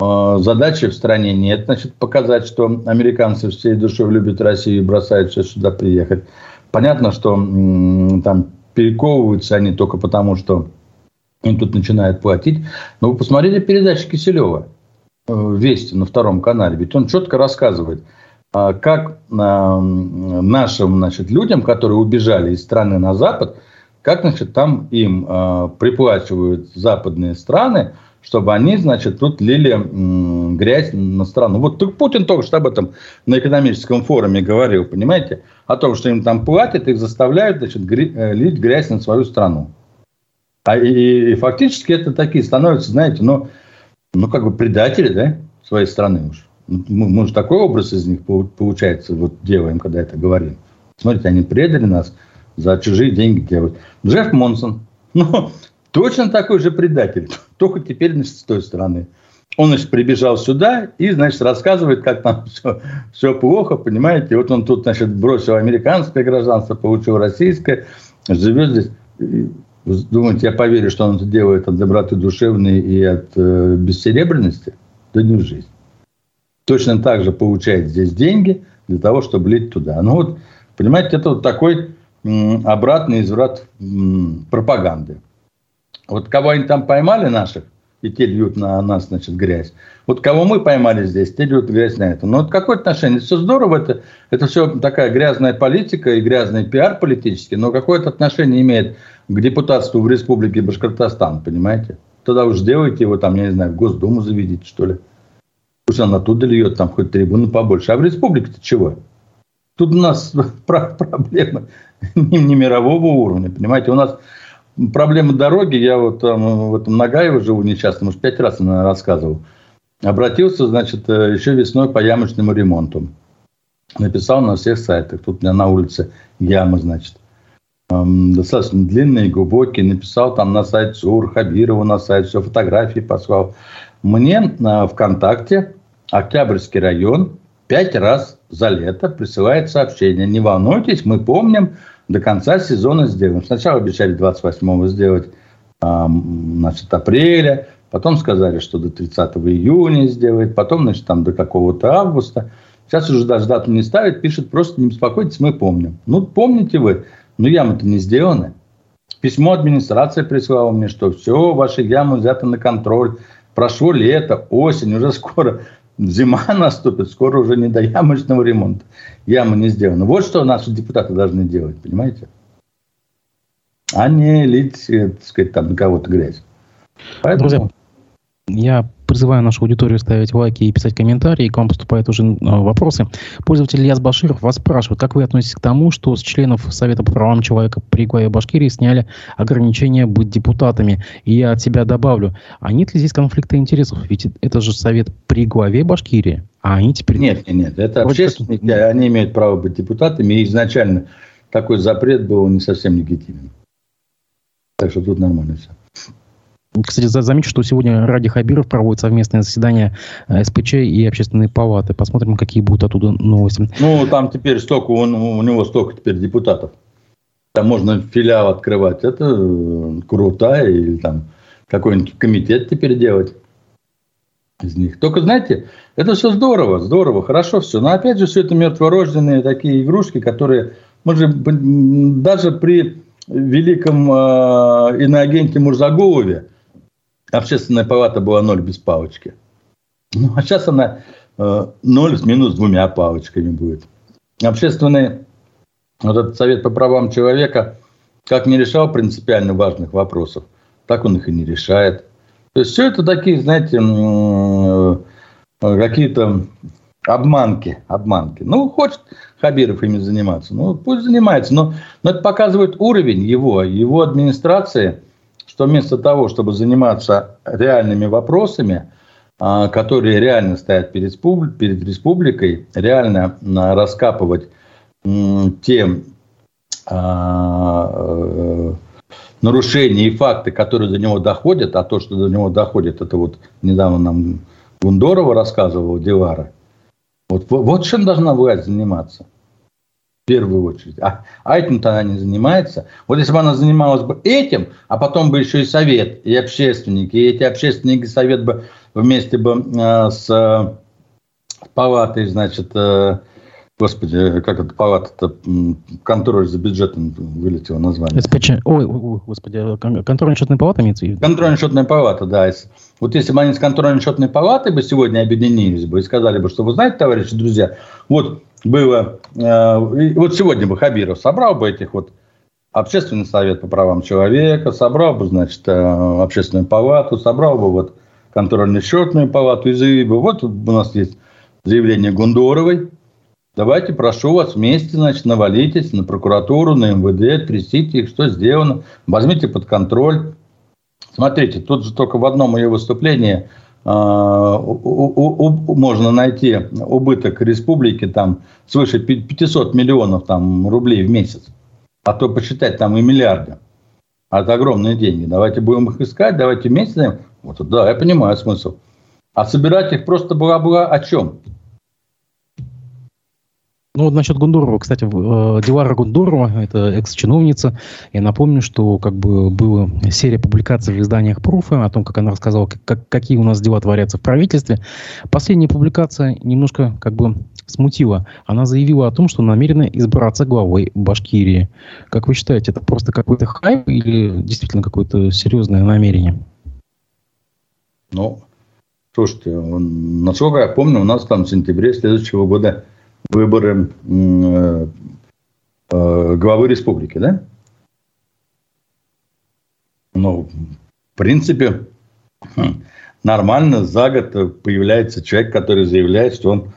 А, задачи в стране нет, значит, показать, что американцы всей душой любят Россию и бросаются сюда приехать. Понятно, что там перековываются они только потому, что им тут начинают платить. Но вы посмотрите передачи Киселева э, «Вести» на втором канале. Ведь он четко рассказывает, а, как а, нашим значит, людям, которые убежали из страны на Запад, как значит, там им а, приплачивают западные страны – чтобы они, значит, тут лили грязь на страну. Вот только Путин только что об этом на экономическом форуме говорил, понимаете? О том, что им там платят, их заставляют, значит, э, лить грязь на свою страну. А и, и фактически это такие становятся, знаете, ну, ну как бы предатели, да, своей страны уж. Ну, мы, мы же такой образ из них получается вот делаем, когда это говорим. Смотрите, они предали нас за чужие деньги делают. Джефф Монсон, ну, Точно такой же предатель, только теперь значит, с той стороны. Он, значит, прибежал сюда и, значит, рассказывает, как там все, все плохо, понимаете. Вот он тут, значит, бросил американское гражданство, получил российское, живет здесь. Думаете, я поверю, что он это делает от доброты душевной и от э, бессеребренности? Да не в жизнь. Точно так же получает здесь деньги для того, чтобы лить туда. Ну вот, понимаете, это вот такой м, обратный изврат м, пропаганды. Вот кого они там поймали наших, и те льют на нас, значит, грязь. Вот кого мы поймали здесь, те льют грязь на это. Но вот какое отношение? Все здорово, это, это все такая грязная политика и грязный пиар политический, но какое-то отношение имеет к депутатству в республике Башкортостан, понимаете? Тогда уж сделайте его там, я не знаю, в Госдуму заведите, что ли. Пусть он оттуда льет, там хоть трибуну побольше. А в республике-то чего? Тут у нас проблемы не мирового уровня, понимаете? У нас проблема дороги, я вот там в этом Нагаево живу нечасто, может, пять раз наверное, рассказывал. Обратился, значит, э, еще весной по ямочному ремонту. Написал на всех сайтах. Тут у меня на улице яма, значит. Достаточно длинные, глубокие. Написал там на сайт СУР, Хабирову на сайт, все фотографии послал. Мне на ВКонтакте Октябрьский район пять раз за лето присылает сообщение. Не волнуйтесь, мы помним, до конца сезона сделаем. Сначала обещали 28-го сделать, значит, апреля, потом сказали, что до 30 июня сделает, потом, значит, там до какого-то августа. Сейчас уже даже дату не ставит, пишет, просто не беспокойтесь, мы помним. Ну, помните вы, но ямы-то не сделаны. Письмо администрация прислала мне, что все, ваши ямы взяты на контроль. Прошло лето, осень, уже скоро зима наступит, скоро уже не до ямочного ремонта. Яма не сделана. Вот что наши депутаты должны делать, понимаете? А не лить, э, так сказать, там на кого-то грязь. Поэтому... Друзья, я призываю нашу аудиторию ставить лайки и писать комментарии. К вам поступают уже э, вопросы. Пользователь Ильяс Баширов вас спрашивает, как вы относитесь к тому, что с членов Совета по правам человека при главе Башкирии сняли ограничения быть депутатами? И я от себя добавлю, а нет ли здесь конфликта интересов? Ведь это же Совет при главе Башкирии, а они теперь... Нет, нет, нет. Это общественники, они имеют право быть депутатами. И изначально такой запрет был не совсем легитимен. Так что тут нормально все. Кстати, замечу, что сегодня Ради Хабиров проводит совместное заседание э, СПЧ и общественной палаты. Посмотрим, какие будут оттуда новости. Ну, там теперь столько, он, у него столько теперь депутатов. Там можно филиал открывать. Это э, круто. Или там какой-нибудь комитет теперь делать из них. Только, знаете, это все здорово, здорово, хорошо все. Но опять же, все это мертворожденные такие игрушки, которые, может, даже при великом э, иноагенте Мурзаголове общественная палата была ноль без палочки. Ну, а сейчас она э, ноль с минус двумя палочками будет. Общественный вот этот Совет по правам человека как не решал принципиально важных вопросов, так он их и не решает. То есть все это такие, знаете, э, какие-то обманки, обманки. Ну, хочет Хабиров ими заниматься, ну, пусть занимается. Но, но это показывает уровень его, его администрации – что вместо того, чтобы заниматься реальными вопросами, а, которые реально стоят перед, перед республикой, реально а, раскапывать те а, э, нарушения и факты, которые до него доходят, а то, что до него доходит, это вот недавно нам Гундорова рассказывал, Девара. Вот, вот чем должна власть заниматься в первую очередь. А, а этим-то она не занимается. Вот если бы она занималась бы этим, а потом бы еще и совет, и общественники, и эти общественники совет бы вместе бы э, с э, палатой, значит, э, Господи, как это палата-то, контроль за бюджетом вылетело название. СПЧ, ой, ой, господи, контрольно-счетная палата имеется в виду? Контрольно-счетная палата, да. Вот если бы они с контрольно-счетной палатой бы сегодня объединились бы и сказали бы, что вы знаете, товарищи, друзья, вот было, э, вот сегодня бы Хабиров собрал бы этих вот общественный совет по правам человека, собрал бы, значит, э, общественную палату, собрал бы вот контрольно-счетную палату и заявил бы, вот у нас есть заявление Гундоровой, Давайте, прошу вас, вместе, значит, навалитесь на прокуратуру, на МВД, трясите их, что сделано, возьмите под контроль. Смотрите, тут же только в одном ее выступлении э, можно найти убыток республики там свыше 500 миллионов там, рублей в месяц. А то посчитать там и миллиарды. А это огромные деньги. Давайте будем их искать, давайте вместе. Вот, да, я понимаю смысл. А собирать их просто была-была о чем? Ну, вот насчет Гундурова, кстати, э, Дилара Гундурова, это экс-чиновница. Я напомню, что как бы была серия публикаций в изданиях Пруфа о том, как она рассказала, как, какие у нас дела творятся в правительстве. Последняя публикация немножко как бы смутила. Она заявила о том, что намерена избраться главой Башкирии. Как вы считаете, это просто какой-то хайп или действительно какое-то серьезное намерение? Ну, слушайте, насколько я помню, у нас там в сентябре следующего года выборы э, э, главы республики, да? Ну, в принципе, нормально за год появляется человек, который заявляет, что он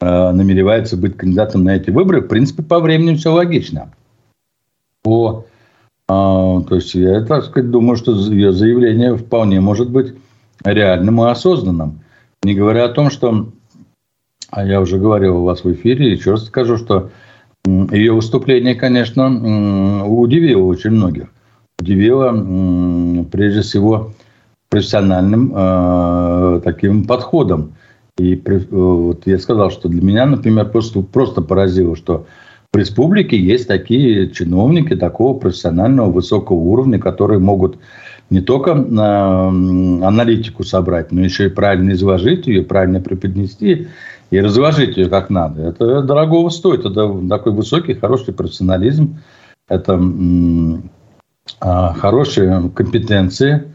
э, намеревается быть кандидатом на эти выборы. В принципе, по времени все логично. По, э, то есть я, так сказать, думаю, что ее заявление вполне может быть реальным и осознанным. Не говоря о том, что, а я уже говорил у вас в эфире, еще раз скажу, что ее выступление, конечно, удивило очень многих. Удивило, прежде всего, профессиональным э, таким подходом. И э, вот я сказал, что для меня, например, просто, просто поразило, что в республике есть такие чиновники такого профессионального высокого уровня, которые могут не только э, аналитику собрать, но еще и правильно изложить ее, правильно преподнести и разложить ее как надо. Это дорогого стоит. Это такой высокий, хороший профессионализм. Это э, хорошие компетенции –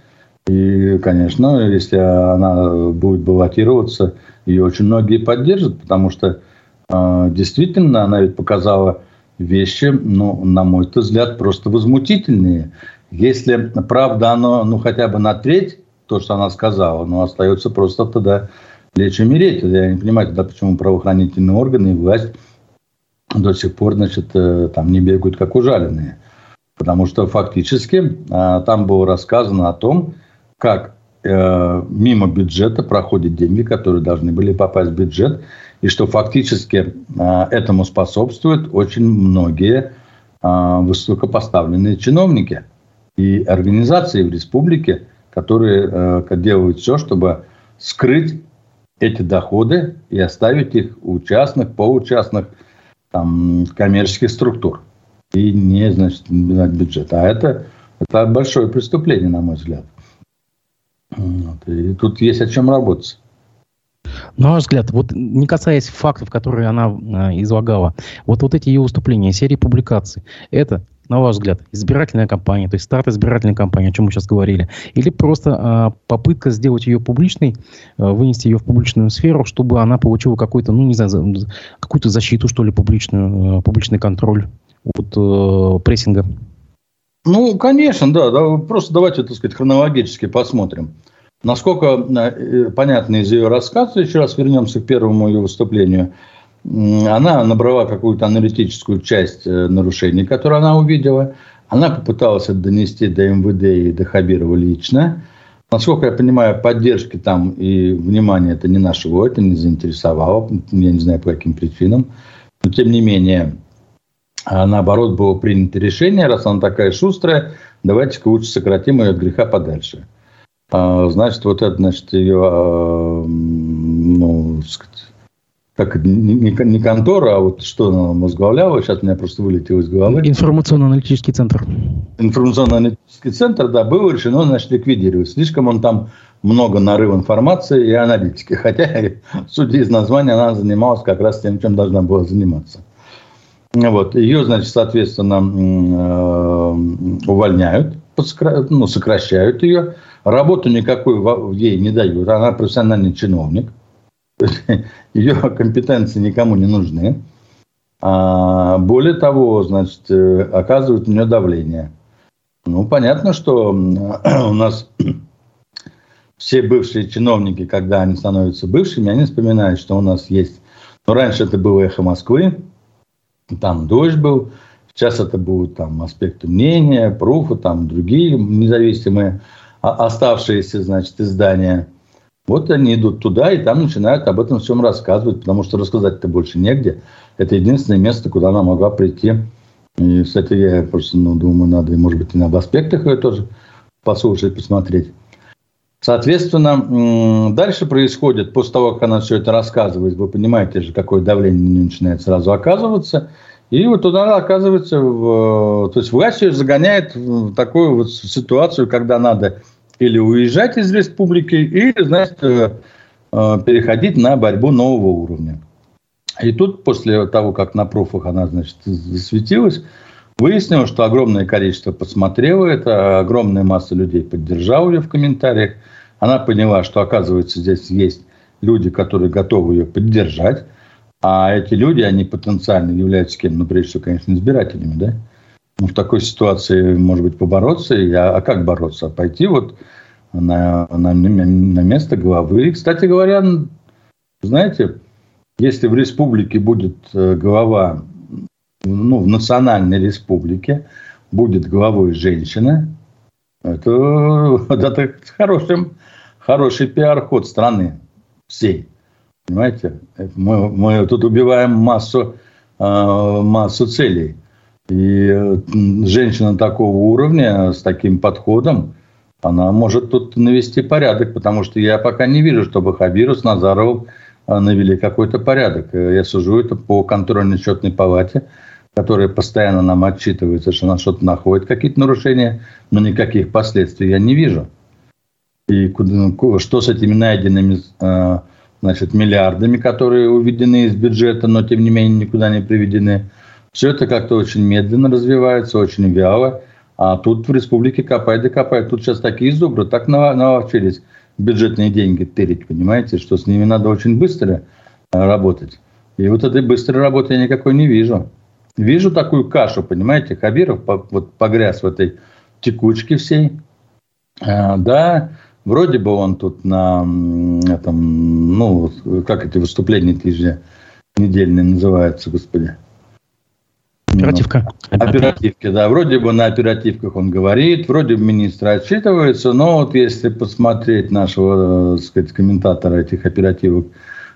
и, конечно, если она будет баллотироваться, ее очень многие поддержат, потому что э, действительно она ведь показала вещи, ну, на мой взгляд, просто возмутительные. Если правда оно, ну, хотя бы на треть, то, что она сказала, ну, остается просто тогда лечь умереть. Я не понимаю тогда, почему правоохранительные органы и власть до сих пор, значит, э, там не бегают как ужаленные. Потому что фактически э, там было рассказано о том, как э, мимо бюджета проходят деньги, которые должны были попасть в бюджет, и что фактически этому способствуют очень многие высокопоставленные чиновники и организации в республике, которые э, делают все, чтобы скрыть эти доходы и оставить их у частных, получастных там, коммерческих структур и не, значит, бюджет. А это, это большое преступление, на мой взгляд. Вот. И тут есть о чем работать. На ваш взгляд, вот не касаясь фактов, которые она э, излагала, вот, вот эти ее выступления, серии публикаций, это, на ваш взгляд, избирательная кампания, то есть старт избирательной кампании, о чем мы сейчас говорили, или просто э, попытка сделать ее публичной, э, вынести ее в публичную сферу, чтобы она получила какой-то, ну, не знаю, какую-то защиту, что ли, публичную, э, публичный контроль от э, прессинга? Ну, конечно, да, да. Просто давайте, так сказать, хронологически посмотрим. Насколько понятно из ее рассказа, еще раз вернемся к первому ее выступлению, она набрала какую-то аналитическую часть э, нарушений, которые она увидела. Она попыталась донести до МВД и до Хабирова лично. Насколько я понимаю, поддержки там и внимания это не нашего, это не заинтересовало. Я не знаю, по каким причинам. Но, тем не менее, а наоборот было принято решение, раз она такая шустрая, давайте-ка лучше сократим ее от греха подальше. А, значит, вот это, значит, ее, а, ну, сказать, как не, не контора, а вот что она возглавляла, сейчас у меня просто вылетело из головы. Информационно-аналитический центр. Информационно-аналитический центр, да, было решено, значит, ликвидировать. Слишком он там много нарыв информации и аналитики. Хотя, судя из названия, она занималась как раз тем, чем должна была заниматься. Вот. Ее, значит, соответственно, э, увольняют, ну, сокращают ее. Работу никакой ей не дают. Она профессиональный чиновник. Ее компетенции никому не нужны. А более того, значит, э, оказывают на нее давление. Ну, понятно, что у нас все бывшие чиновники, когда они становятся бывшими, они вспоминают, что у нас есть... Ну, раньше это было «Эхо Москвы», там дождь был, сейчас это будут там аспекты мнения, пруфы, там другие независимые оставшиеся, значит, издания. Вот они идут туда и там начинают об этом всем рассказывать, потому что рассказать-то больше негде. Это единственное место, куда она могла прийти. И, кстати, я просто ну, думаю, надо, может быть, и об аспектах ее тоже послушать, посмотреть. Соответственно, дальше происходит, после того, как она все это рассказывает, вы понимаете же, какое давление начинает сразу оказываться. И вот туда оказывается, в, то есть власть ее загоняет в такую вот ситуацию, когда надо или уезжать из республики, или, значит, э, э, переходить на борьбу нового уровня. И тут, после того, как на профах она, значит, засветилась, выяснилось, что огромное количество посмотрело это, огромная масса людей поддержала ее в комментариях. Она поняла, что, оказывается, здесь есть люди, которые готовы ее поддержать. А эти люди, они потенциально являются кем? Ну, прежде всего, конечно, избирателями, да? В такой ситуации, может быть, побороться. А, а как бороться? Пойти вот на, на, на место главы. И, кстати говоря, знаете, если в республике будет э, глава, ну, в национальной республике будет главой женщина, это, это хороший, хороший пиар-ход страны всей. Понимаете? Мы, мы тут убиваем массу, э, массу целей. И э, женщина такого уровня, с таким подходом, она может тут навести порядок, потому что я пока не вижу, чтобы Хабиру с Назаровым э, навели какой-то порядок. Я сужу это по контрольно-счетной палате, которая постоянно нам отчитывается, что она что-то находит, какие-то нарушения, но никаких последствий я не вижу. И что с этими найденными значит, миллиардами, которые уведены из бюджета, но тем не менее никуда не приведены. Все это как-то очень медленно развивается, очень вяло. А тут в республике копай да копай. Тут сейчас такие зубры, так наловчились бюджетные деньги тырить, понимаете, что с ними надо очень быстро а, работать. И вот этой быстрой работы я никакой не вижу. Вижу такую кашу, понимаете, Хабиров вот погряз в этой текучке всей. А, да, Вроде бы он тут на этом, ну, как эти выступления же недельные называются, господи. Оперативка. Оперативки, да. Вроде бы на оперативках он говорит, вроде бы министры отчитываются, но вот если посмотреть нашего, так сказать, комментатора этих оперативок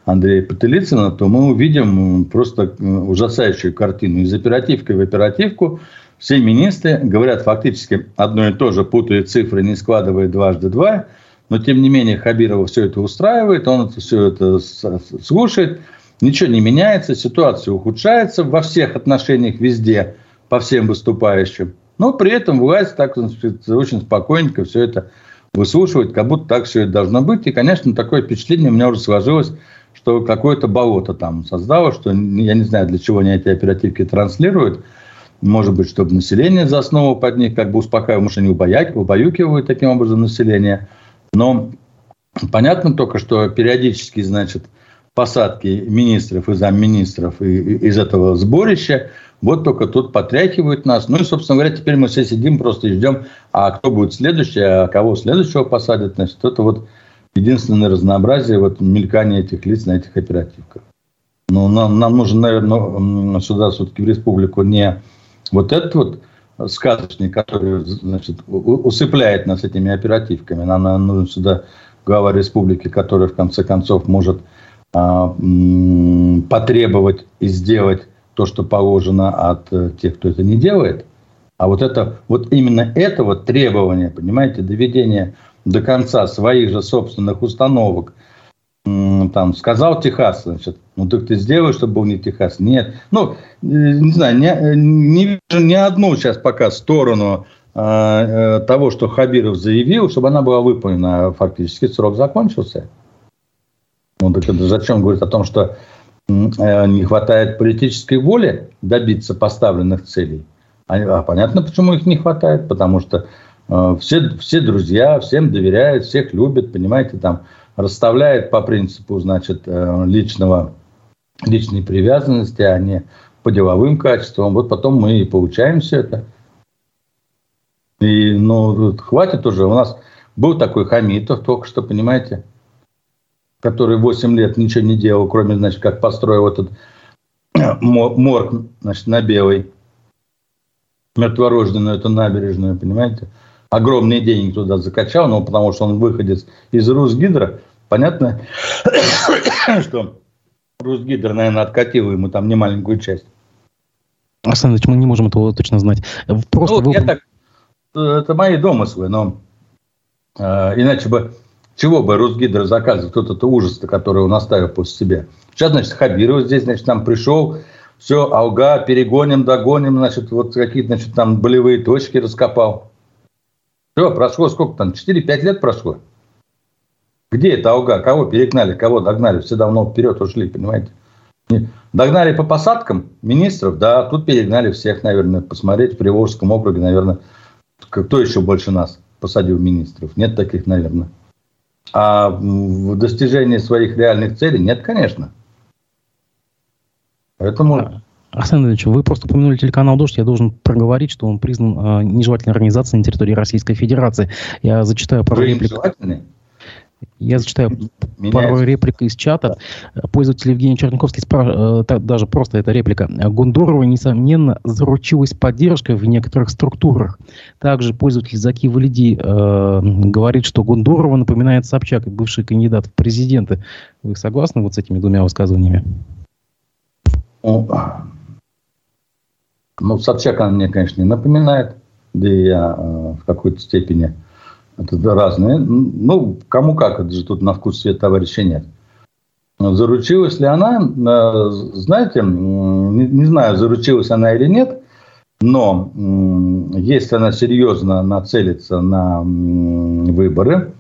Андрея Потылицына, то мы увидим просто ужасающую картину. Из оперативки в оперативку все министры говорят фактически одно и то же, путают цифры, не складывая дважды два – но тем не менее Хабирова все это устраивает, он это, все это слушает, ничего не меняется, ситуация ухудшается во всех отношениях везде, по всем выступающим. Но при этом власть так очень спокойненько все это выслушивает, как будто так все это должно быть. И, конечно, такое впечатление у меня уже сложилось, что какое-то болото там создало, что я не знаю, для чего они эти оперативки транслируют. Может быть, чтобы население заснуло под них, как бы успокаивают, может, они убаюкивают таким образом население – но понятно только, что периодически, значит, посадки министров и замминистров из этого сборища, вот только тут потряхивают нас. Ну и, собственно говоря, теперь мы все сидим просто ждем, а кто будет следующий, а кого следующего посадят. Значит, это вот единственное разнообразие вот мелькания этих лиц на этих оперативках. Но ну, нам, нам нужно, наверное, сюда все-таки в республику не вот этот вот сказочник, который значит, усыпляет нас этими оперативками. Нам нужен сюда глава республики, который в конце концов может потребовать и сделать то, что положено от э, тех, кто это не делает. А вот это, вот именно это вот требование, понимаете, доведение до конца своих же собственных установок – там, сказал Техас, значит, ну так ты сделаешь, чтобы был не Техас. Нет. Ну, э, не знаю, не, э, не вижу ни одну сейчас пока сторону э, того, что Хабиров заявил, чтобы она была выполнена. Фактически срок закончился. Ну, так это зачем говорить о том, что э, не хватает политической воли добиться поставленных целей? А, а понятно, почему их не хватает. Потому что э, все, все друзья, всем доверяют, всех любят, понимаете, там расставляет по принципу, значит, э, личного, личной привязанности, а не по деловым качествам. Вот потом мы и получаем все это. И, ну, хватит уже. У нас был такой Хамитов только что, понимаете, который 8 лет ничего не делал, кроме, значит, как построил этот морг, значит, на белой мертворожденную эту набережную, понимаете огромные деньги туда закачал, ну, потому что он выходец из Русгидро. Понятно, что Русгидро, наверное, откатил ему там немаленькую часть. Александр мы не можем этого точно знать. Просто ну, вы... так, это мои домыслы, но э, иначе бы чего бы Русгидро заказывал, тот это ужас, который он оставил после себя. Сейчас, значит, Хабиров здесь, значит, там пришел, все, алга, перегоним, догоним, значит, вот какие-то, значит, там болевые точки раскопал. Все, прошло сколько там, 4-5 лет прошло. Где это Ауга? Кого перегнали, кого догнали? Все давно вперед ушли, понимаете? Догнали по посадкам министров, да, тут перегнали всех, наверное, посмотреть в Приволжском округе, наверное, кто еще больше нас посадил министров? Нет таких, наверное. А в достижении своих реальных целей нет, конечно. Поэтому... Арсен Ильич, вы просто упомянули телеканал «Дождь». Я должен проговорить, что он признан э, нежелательной организацией на территории Российской Федерации. Я зачитаю пару реплик. Нежелательный? Я зачитаю Меняется. пару реплик из чата. Пользователь Евгений Черниковский спрашивает, э, даже просто эта реплика. Гундорова, несомненно, заручилась поддержкой в некоторых структурах. Также пользователь Заки Валиди э, говорит, что Гундорова напоминает Собчак, бывший кандидат в президенты. Вы согласны вот с этими двумя высказываниями? Ну, ну Собчак она мне, конечно, не напоминает. Да и я э, в какой-то степени это разные. Ну, кому как, это же тут на вкус свет товарища нет. Заручилась ли она? Э, знаете, не, не знаю, заручилась она или нет, но если она серьезно нацелится на выборы,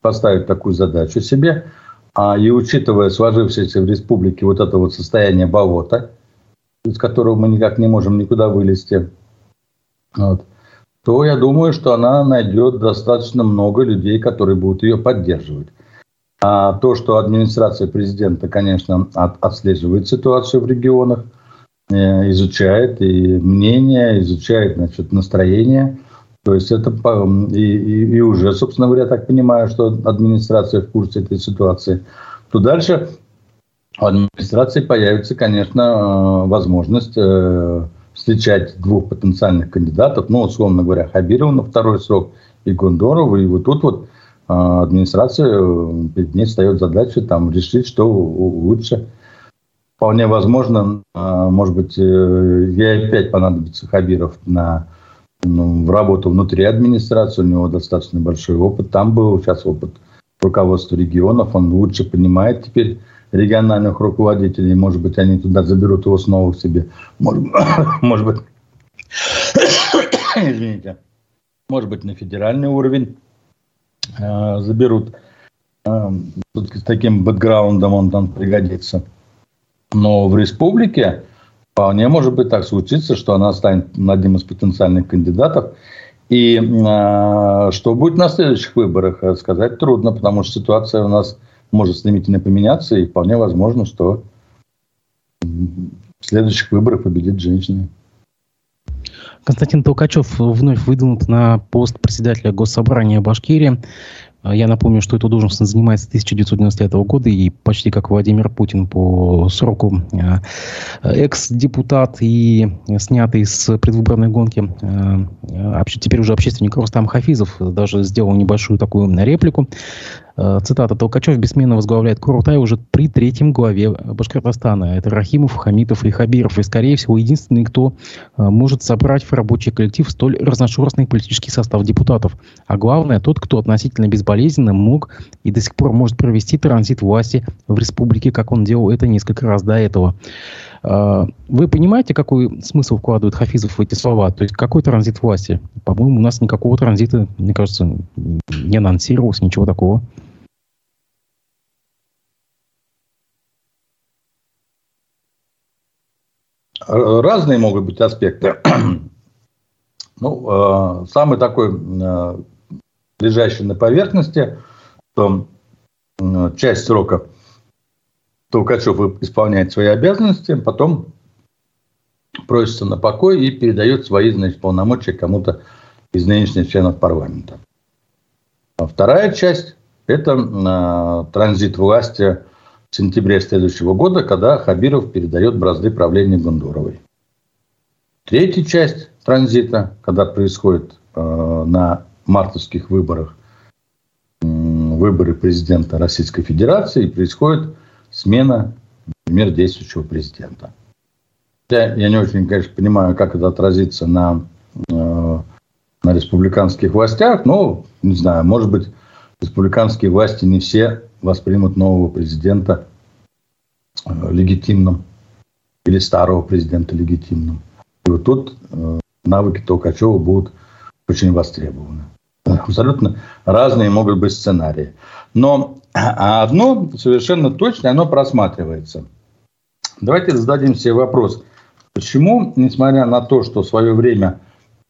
поставить такую задачу себе, а и учитывая сложившееся в республике вот это вот состояние болота, из которого мы никак не можем никуда вылезти, вот, то я думаю, что она найдет достаточно много людей, которые будут ее поддерживать. А то, что администрация президента, конечно, от, отслеживает ситуацию в регионах, э, изучает и мнение, изучает значит, настроение, то есть это и, и, и уже, собственно говоря, так понимаю, что администрация в курсе этой ситуации, то дальше у администрации появится, конечно, э, возможность э, встречать двух потенциальных кандидатов, ну, условно говоря, Хабирова на второй срок и Гондорова, и вот тут вот а, администрация э, перед ней встает задача там решить, что лучше. Вполне возможно, а, может быть, э, ей опять понадобится Хабиров на ну, в работу внутри администрации, у него достаточно большой опыт. Там был сейчас опыт руководства регионов, он лучше понимает теперь региональных руководителей. Может быть, они туда заберут его снова к себе. Может, быть, извините, может быть, на федеральный уровень э, заберут. Э, с таким бэкграундом он там пригодится. Но в республике вполне может быть так случится, что она станет одним из потенциальных кандидатов. И э, что будет на следующих выборах, э, сказать трудно, потому что ситуация у нас – может стремительно поменяться, и вполне возможно, что в следующих выборах победит женщина. Константин Толкачев вновь выдвинут на пост председателя Госсобрания Башкирии. Я напомню, что эту должность он занимает с 1995 года и почти как Владимир Путин по сроку а, экс-депутат и снятый с предвыборной гонки а, теперь уже общественник Рустам Хафизов даже сделал небольшую такую реплику. Э, цитата, Толкачев бессменно возглавляет Курутай уже при третьем главе Башкортостана. Это Рахимов, Хамитов и Хабиров. И, скорее всего, единственный, кто э, может собрать в рабочий коллектив столь разношерстный политический состав депутатов. А главное, тот, кто относительно безболезненно мог и до сих пор может провести транзит власти в республике, как он делал это несколько раз до этого. Э, вы понимаете, какой смысл вкладывает Хафизов в эти слова? То есть какой транзит власти? По-моему, у нас никакого транзита, мне кажется, не анонсировалось, ничего такого. Разные могут быть аспекты. ну, э, самый такой э, лежащий на поверхности, что э, часть срока Толкачев исполняет свои обязанности, потом просится на покой и передает свои значит, полномочия кому-то из нынешних членов парламента. А вторая часть – это э, транзит власти в сентябре следующего года, когда Хабиров передает бразды правления Гондуровой. Третья часть транзита, когда происходит э, на мартовских выборах э, выборы президента Российской Федерации, происходит смена, например, действующего президента. Я, я не очень, конечно, понимаю, как это отразится на, э, на республиканских властях, но, не знаю, может быть, республиканские власти не все воспримут нового президента э, легитимным или старого президента легитимным. И вот тут э, навыки Толкачева будут очень востребованы. Абсолютно разные могут быть сценарии. Но а одно совершенно точно, оно просматривается. Давайте зададим себе вопрос. Почему, несмотря на то, что в свое время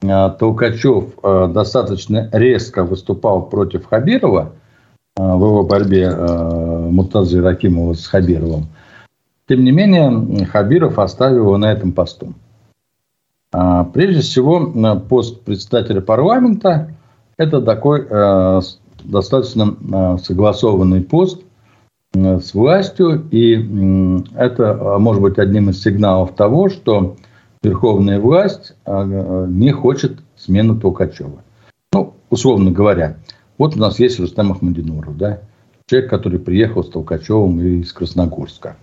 э, Толкачев достаточно резко выступал против Хабирова, в его борьбе Муртазы Ракимова с Хабировым. Тем не менее, Хабиров оставил его на этом посту. Прежде всего, пост председателя парламента – это такой достаточно согласованный пост с властью, и это может быть одним из сигналов того, что верховная власть не хочет смену Толкачева. Ну, условно говоря, вот у нас есть Рустам Ахмадинуров, да, человек, который приехал с Толкачевым из Красногорска.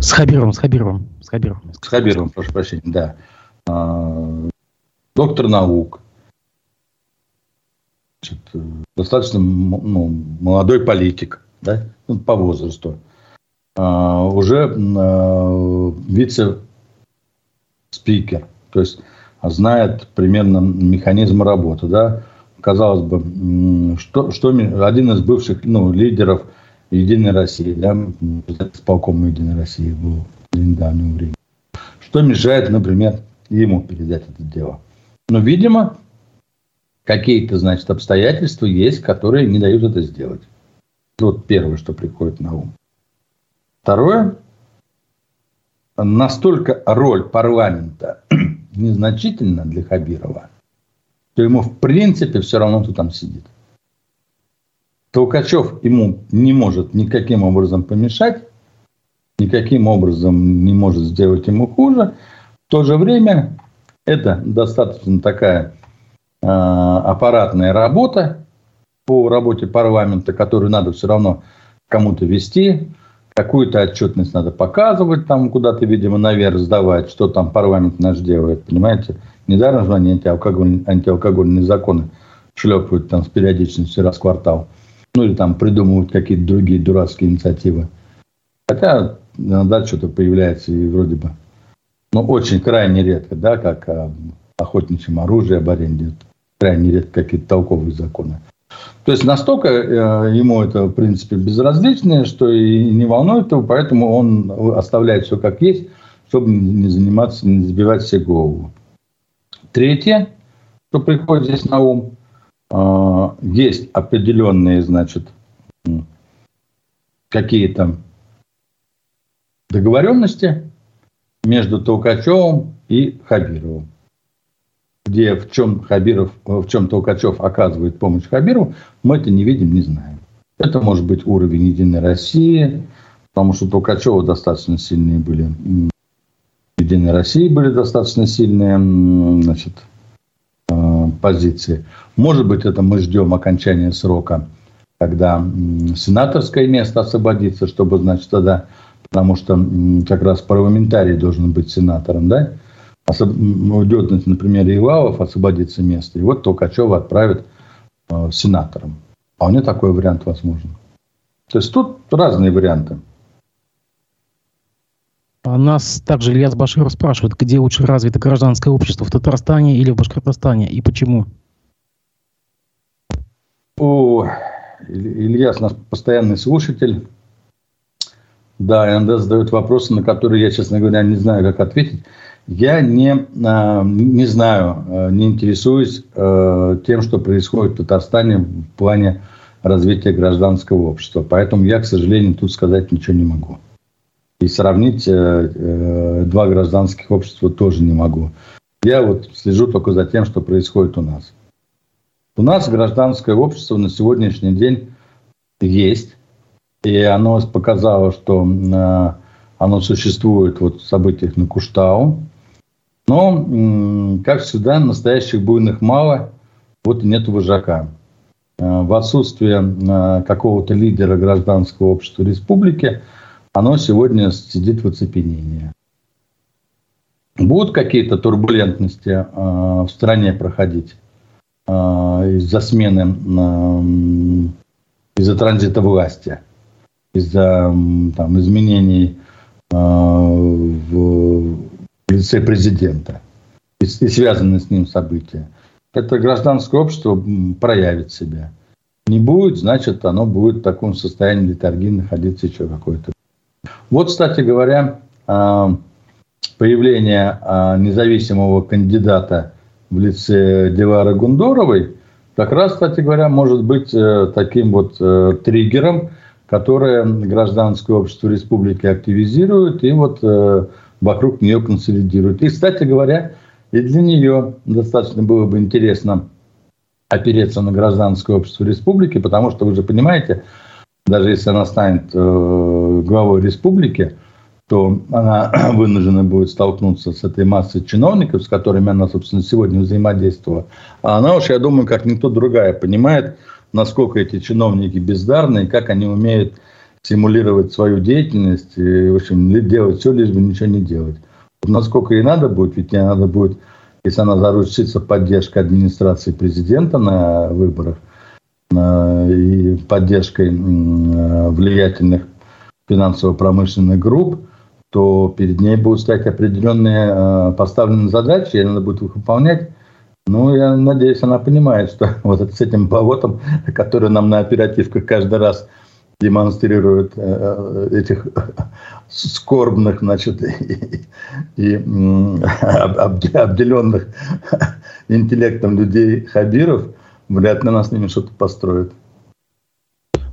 С Хабировым, с Хабировым. С Хабировым, с Хабировым прошу прощения, да. А, доктор наук. Значит, достаточно ну, молодой политик, да, ну, по возрасту. А, уже а, вице-спикер. То есть знает примерно механизм работы, да, казалось бы, что, что один из бывших ну, лидеров Единой России, да, с полком Единой России был в недавнее время. Что мешает, например, ему передать это дело? Но, видимо, какие-то, значит, обстоятельства есть, которые не дают это сделать. Вот первое, что приходит на ум. Второе, настолько роль парламента незначительно для Хабирова, то ему в принципе все равно, кто там сидит. Толкачев ему не может никаким образом помешать, никаким образом не может сделать ему хуже. В то же время это достаточно такая э, аппаратная работа по работе парламента, которую надо все равно кому-то вести, какую-то отчетность надо показывать, там куда-то, видимо, наверх сдавать, что там парламент наш делает, понимаете? Недаром же они антиалкогольные, антиалкогольные законы шлепают там с периодичностью раз в квартал. Ну, или там придумывают какие-то другие дурацкие инициативы. Хотя иногда что-то появляется и вроде бы, ну, очень крайне редко, да, как о охотничьем оружии, об аренде. Крайне редко какие-то толковые законы. То есть настолько э, ему это, в принципе, безразлично, что и не волнует его, поэтому он оставляет все как есть, чтобы не заниматься, не забивать себе голову. Третье, что приходит здесь на ум, э, есть определенные, значит, какие-то договоренности между Толкачевым и Хабировым где в чем Хабиров, в чем Толкачев оказывает помощь Хабирову, мы это не видим, не знаем. Это может быть уровень Единой России, потому что Толкачева достаточно сильные были, Единой России были достаточно сильные значит, э, позиции. Может быть, это мы ждем окончания срока, когда сенаторское место освободится, чтобы, значит, тогда, потому что как раз парламентарий должен быть сенатором, да, уйдет, например, Ивалов, освободится место, и вот Толкачева отправят э, сенатором. Вполне такой вариант возможен. То есть тут разные варианты. А нас также Ильяс Баширов спрашивает, где лучше развито гражданское общество, в Татарстане или в Башкортостане, и почему? О, Ильяс наш постоянный слушатель. Да, иногда задают вопросы, на которые я, честно говоря, не знаю, как ответить. Я не, а, не знаю, а, не интересуюсь тем, что происходит в Татарстане в плане развития гражданского общества. Поэтому я, к сожалению, тут сказать ничего не могу. И сравнить э, э, два гражданских общества тоже не могу. Я вот слежу только за тем, что происходит у нас. У нас гражданское общество на сегодняшний день есть. И оно показало, что оно существует вот в событиях на Куштау. Но, как всегда, настоящих буйных мало, вот и нет вожака. Э, в отсутствие э, какого-то лидера гражданского общества республики, оно сегодня сидит в оцепенении. Будут какие-то турбулентности э, в стране проходить из-за смены, из-за транзита власти, из-за там, изменений в лице президента и, и связанные с ним события. Это гражданское общество проявит себя. Не будет, значит, оно будет в таком состоянии литургии находиться еще какое-то. Вот, кстати говоря, а, появление а, независимого кандидата в лице Девары Гундоровой как раз, кстати говоря, может быть э, таким вот э, триггером, которое гражданское общество республики активизирует и вот э, вокруг нее консолидирует. И, кстати говоря, и для нее достаточно было бы интересно опереться на гражданское общество республики, потому что вы же понимаете, даже если она станет э, главой республики, то она вынуждена будет столкнуться с этой массой чиновников, с которыми она, собственно, сегодня взаимодействовала. А она уж, я думаю, как никто другая понимает, насколько эти чиновники бездарны, и как они умеют симулировать свою деятельность, и, в общем, делать все, лишь бы ничего не делать. Насколько ей надо будет, ведь ей надо будет, если она заручится поддержкой администрации президента на выборах, и поддержкой влиятельных финансово-промышленных групп, то перед ней будут стоять определенные э, поставленные задачи, и надо будет их выполнять. Ну, я надеюсь, она понимает, что вот с этим болотом, который нам на оперативках каждый раз демонстрирует э, этих скорбных, значит, и, и обделенных интеллектом людей Хабиров, вряд ли она с ними что-то построит.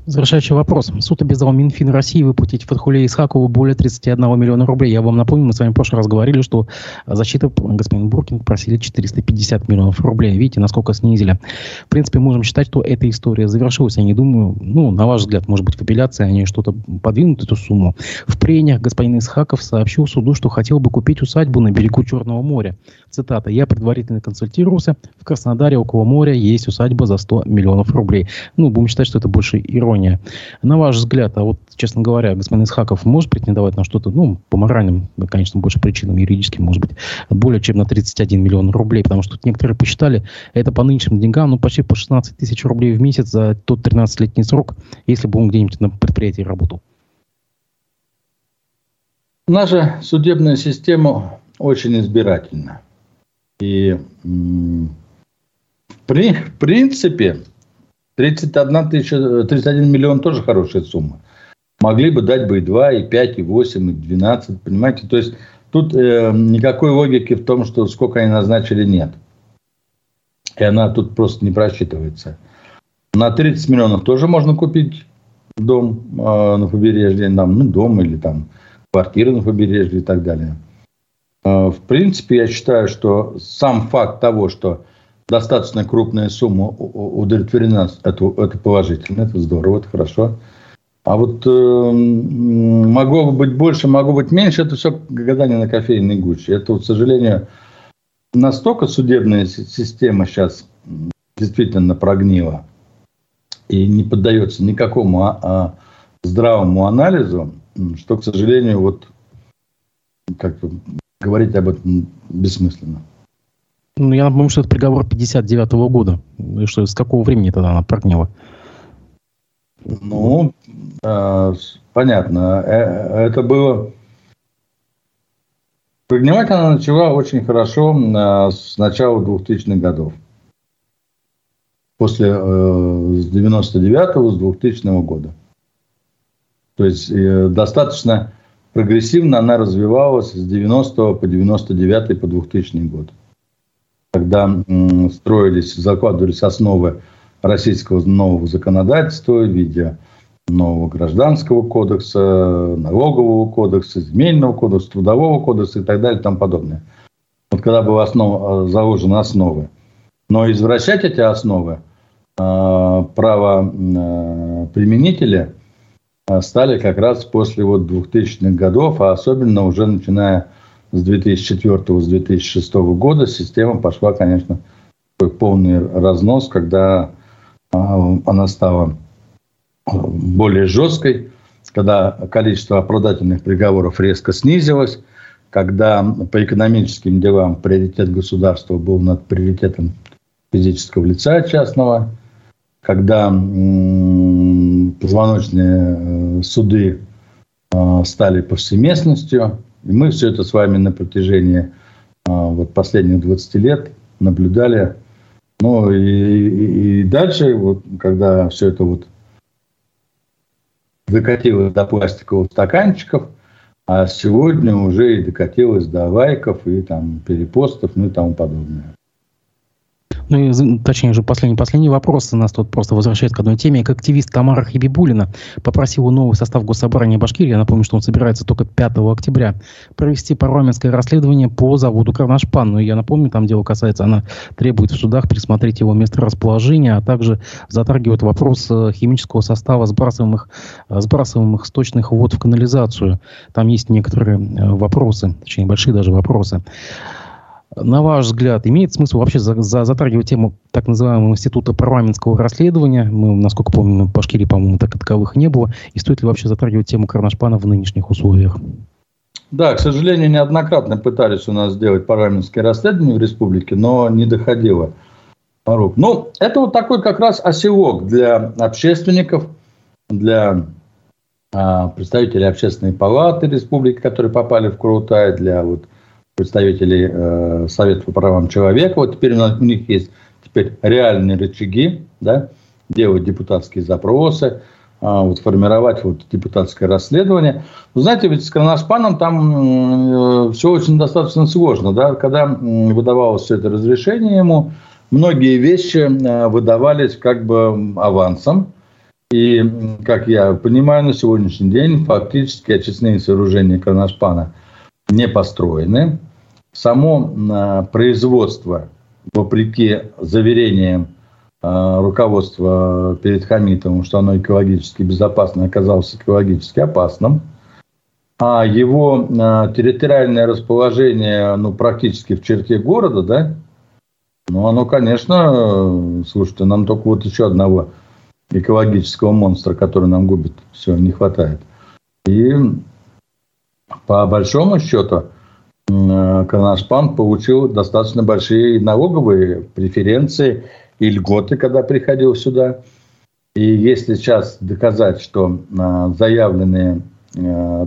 Завершающий вопрос. Суд обязал Минфин России выплатить Фатхуле Исхакову более 31 миллиона рублей. Я вам напомню, мы с вами в прошлый раз говорили, что защита господин Буркин просили 450 миллионов рублей. Видите, насколько снизили. В принципе, можем считать, что эта история завершилась. Я не думаю, ну, на ваш взгляд, может быть, в апелляции они что-то подвинут эту сумму. В прениях господин Исхаков сообщил суду, что хотел бы купить усадьбу на берегу Черного моря. Цитата. «Я предварительно консультировался. В Краснодаре около моря есть усадьба за 100 миллионов рублей». Ну, будем считать, что это больше ирония ирония. На ваш взгляд, а вот, честно говоря, господин Исхаков может претендовать на что-то, ну, по моральным, конечно, больше причинам, юридическим, может быть, более чем на 31 миллион рублей, потому что тут некоторые посчитали, это по нынешним деньгам, ну, почти по 16 тысяч рублей в месяц за тот 13-летний срок, если бы он где-нибудь на предприятии работал. Наша судебная система очень избирательна. И в принципе, 31, тысяча, 31 миллион тоже хорошая сумма. Могли бы дать бы и 2, и 5, и 8, и 12, понимаете? То есть тут э, никакой логики в том, что сколько они назначили, нет. И она тут просто не просчитывается. На 30 миллионов тоже можно купить дом э, на побережье, нам, ну, дом или там квартиры на побережье и так далее. Э, в принципе, я считаю, что сам факт того, что достаточно крупная сумма удовлетворена, это, это положительно, это здорово, это хорошо. А вот э, могло бы быть больше, могло быть меньше, это все гадание на кофейной гуще. Это, к сожалению, настолько судебная система сейчас действительно прогнила и не поддается никакому а, а, здравому анализу, что, к сожалению, вот как говорить об этом бессмысленно. Ну, я напомню, что это приговор 59 -го года. Что, с какого времени тогда она прогнила? Ну, э, понятно. Э, это было... Прогнивать она начала очень хорошо э, с начала 2000-х годов. После, э, с 99-го, с 2000 года. То есть, э, достаточно прогрессивно она развивалась с 90 по 99 по 2000 год когда строились, закладывались основы российского нового законодательства в виде нового гражданского кодекса, налогового кодекса, земельного кодекса, трудового кодекса и так далее и тому подобное. Вот когда были основ, заложены основы. Но извращать эти основы э, право э, э, стали как раз после вот 2000-х годов, а особенно уже начиная с 2004 с 2006 года система пошла, конечно, в полный разнос, когда а, она стала более жесткой, когда количество оправдательных приговоров резко снизилось, когда по экономическим делам приоритет государства был над приоритетом физического лица частного, когда позвоночные э, суды а, стали повсеместностью, и мы все это с вами на протяжении а, вот последних 20 лет наблюдали. Ну и, и, дальше, вот, когда все это вот докатилось до пластиковых стаканчиков, а сегодня уже и докатилось до лайков и там перепостов, ну и тому подобное. Ну и, точнее же, последний, последний вопрос нас тут просто возвращает к одной теме. Как активист Тамара Хибибулина попросила новый состав Госсобрания Башкирии, я напомню, что он собирается только 5 октября, провести парламентское расследование по заводу Карнашпан. Ну, я напомню, там дело касается, она требует в судах пересмотреть его месторасположение, а также затрагивает вопрос э, химического состава сбрасываемых, э, сбрасываемых сточных вод в канализацию. Там есть некоторые э, вопросы, точнее, большие даже вопросы. На ваш взгляд, имеет смысл вообще за, за, затрагивать тему так называемого института парламентского расследования? Мы, насколько помню, в Башкирии, по-моему, так таковых не было. И стоит ли вообще затрагивать тему Карнашпана в нынешних условиях? Да, к сожалению, неоднократно пытались у нас сделать парламентское расследование в республике, но не доходило рук. Ну, это вот такой как раз осевок для общественников, для а, представителей общественной палаты республики, которые попали в Курултай, для вот представителей э, Совета по правам человека. Вот теперь у, них есть теперь реальные рычаги, да, делать депутатские запросы, а, вот, формировать вот, депутатское расследование. Вы знаете, ведь с Кроношпаном там э, все очень достаточно сложно. Да? Когда выдавалось все это разрешение ему, многие вещи э, выдавались как бы авансом. И, как я понимаю, на сегодняшний день фактически очистные сооружения Кроношпана не построены само а, производство, вопреки заверениям а, руководства перед Хамитовым, что оно экологически безопасно, оказалось экологически опасным. А его а, территориальное расположение ну, практически в черте города, да, ну, оно, конечно, слушайте, нам только вот еще одного экологического монстра, который нам губит, все, не хватает. И по большому счету, Э, Карнашпан получил достаточно большие налоговые преференции и льготы, когда приходил сюда. И если сейчас доказать, что э, заявленные э,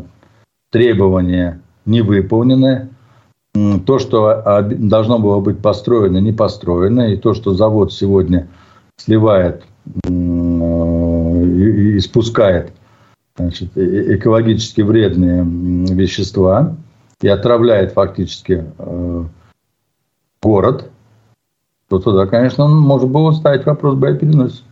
требования не выполнены, то, что должно было быть построено, не построено, и то, что завод сегодня сливает и спускает значит, экологически вредные вещества – и отравляет фактически э, город, то туда, конечно, можно было ставить вопрос боепереноса.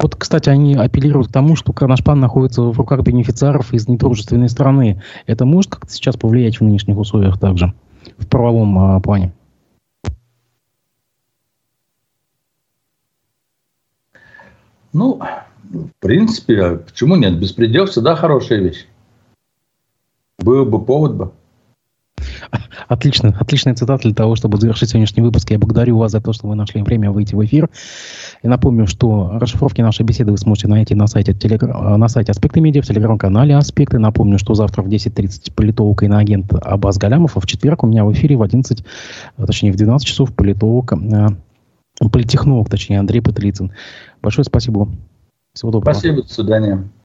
Вот, кстати, они апеллируют к тому, что Карнашпан находится в руках бенефициаров из недружественной страны. Это может как-то сейчас повлиять в нынешних условиях также, в правовом а, плане? Ну, в принципе, почему нет? Беспредел всегда хорошая вещь. Был бы повод бы. Отлично, отличная цитата для того, чтобы завершить сегодняшний выпуск. Я благодарю вас за то, что вы нашли время выйти в эфир. И напомню, что расшифровки нашей беседы вы сможете найти на сайте, телегр... на сайте Аспекты Медиа, в телеграм-канале Аспекты. Напомню, что завтра в 10.30 политолог и иноагент Абаз Галямов, а в четверг у меня в эфире в 11, точнее в 12 часов политолог, э, политехнолог, точнее Андрей Петлицын. Большое спасибо. Всего доброго. Спасибо, до свидания.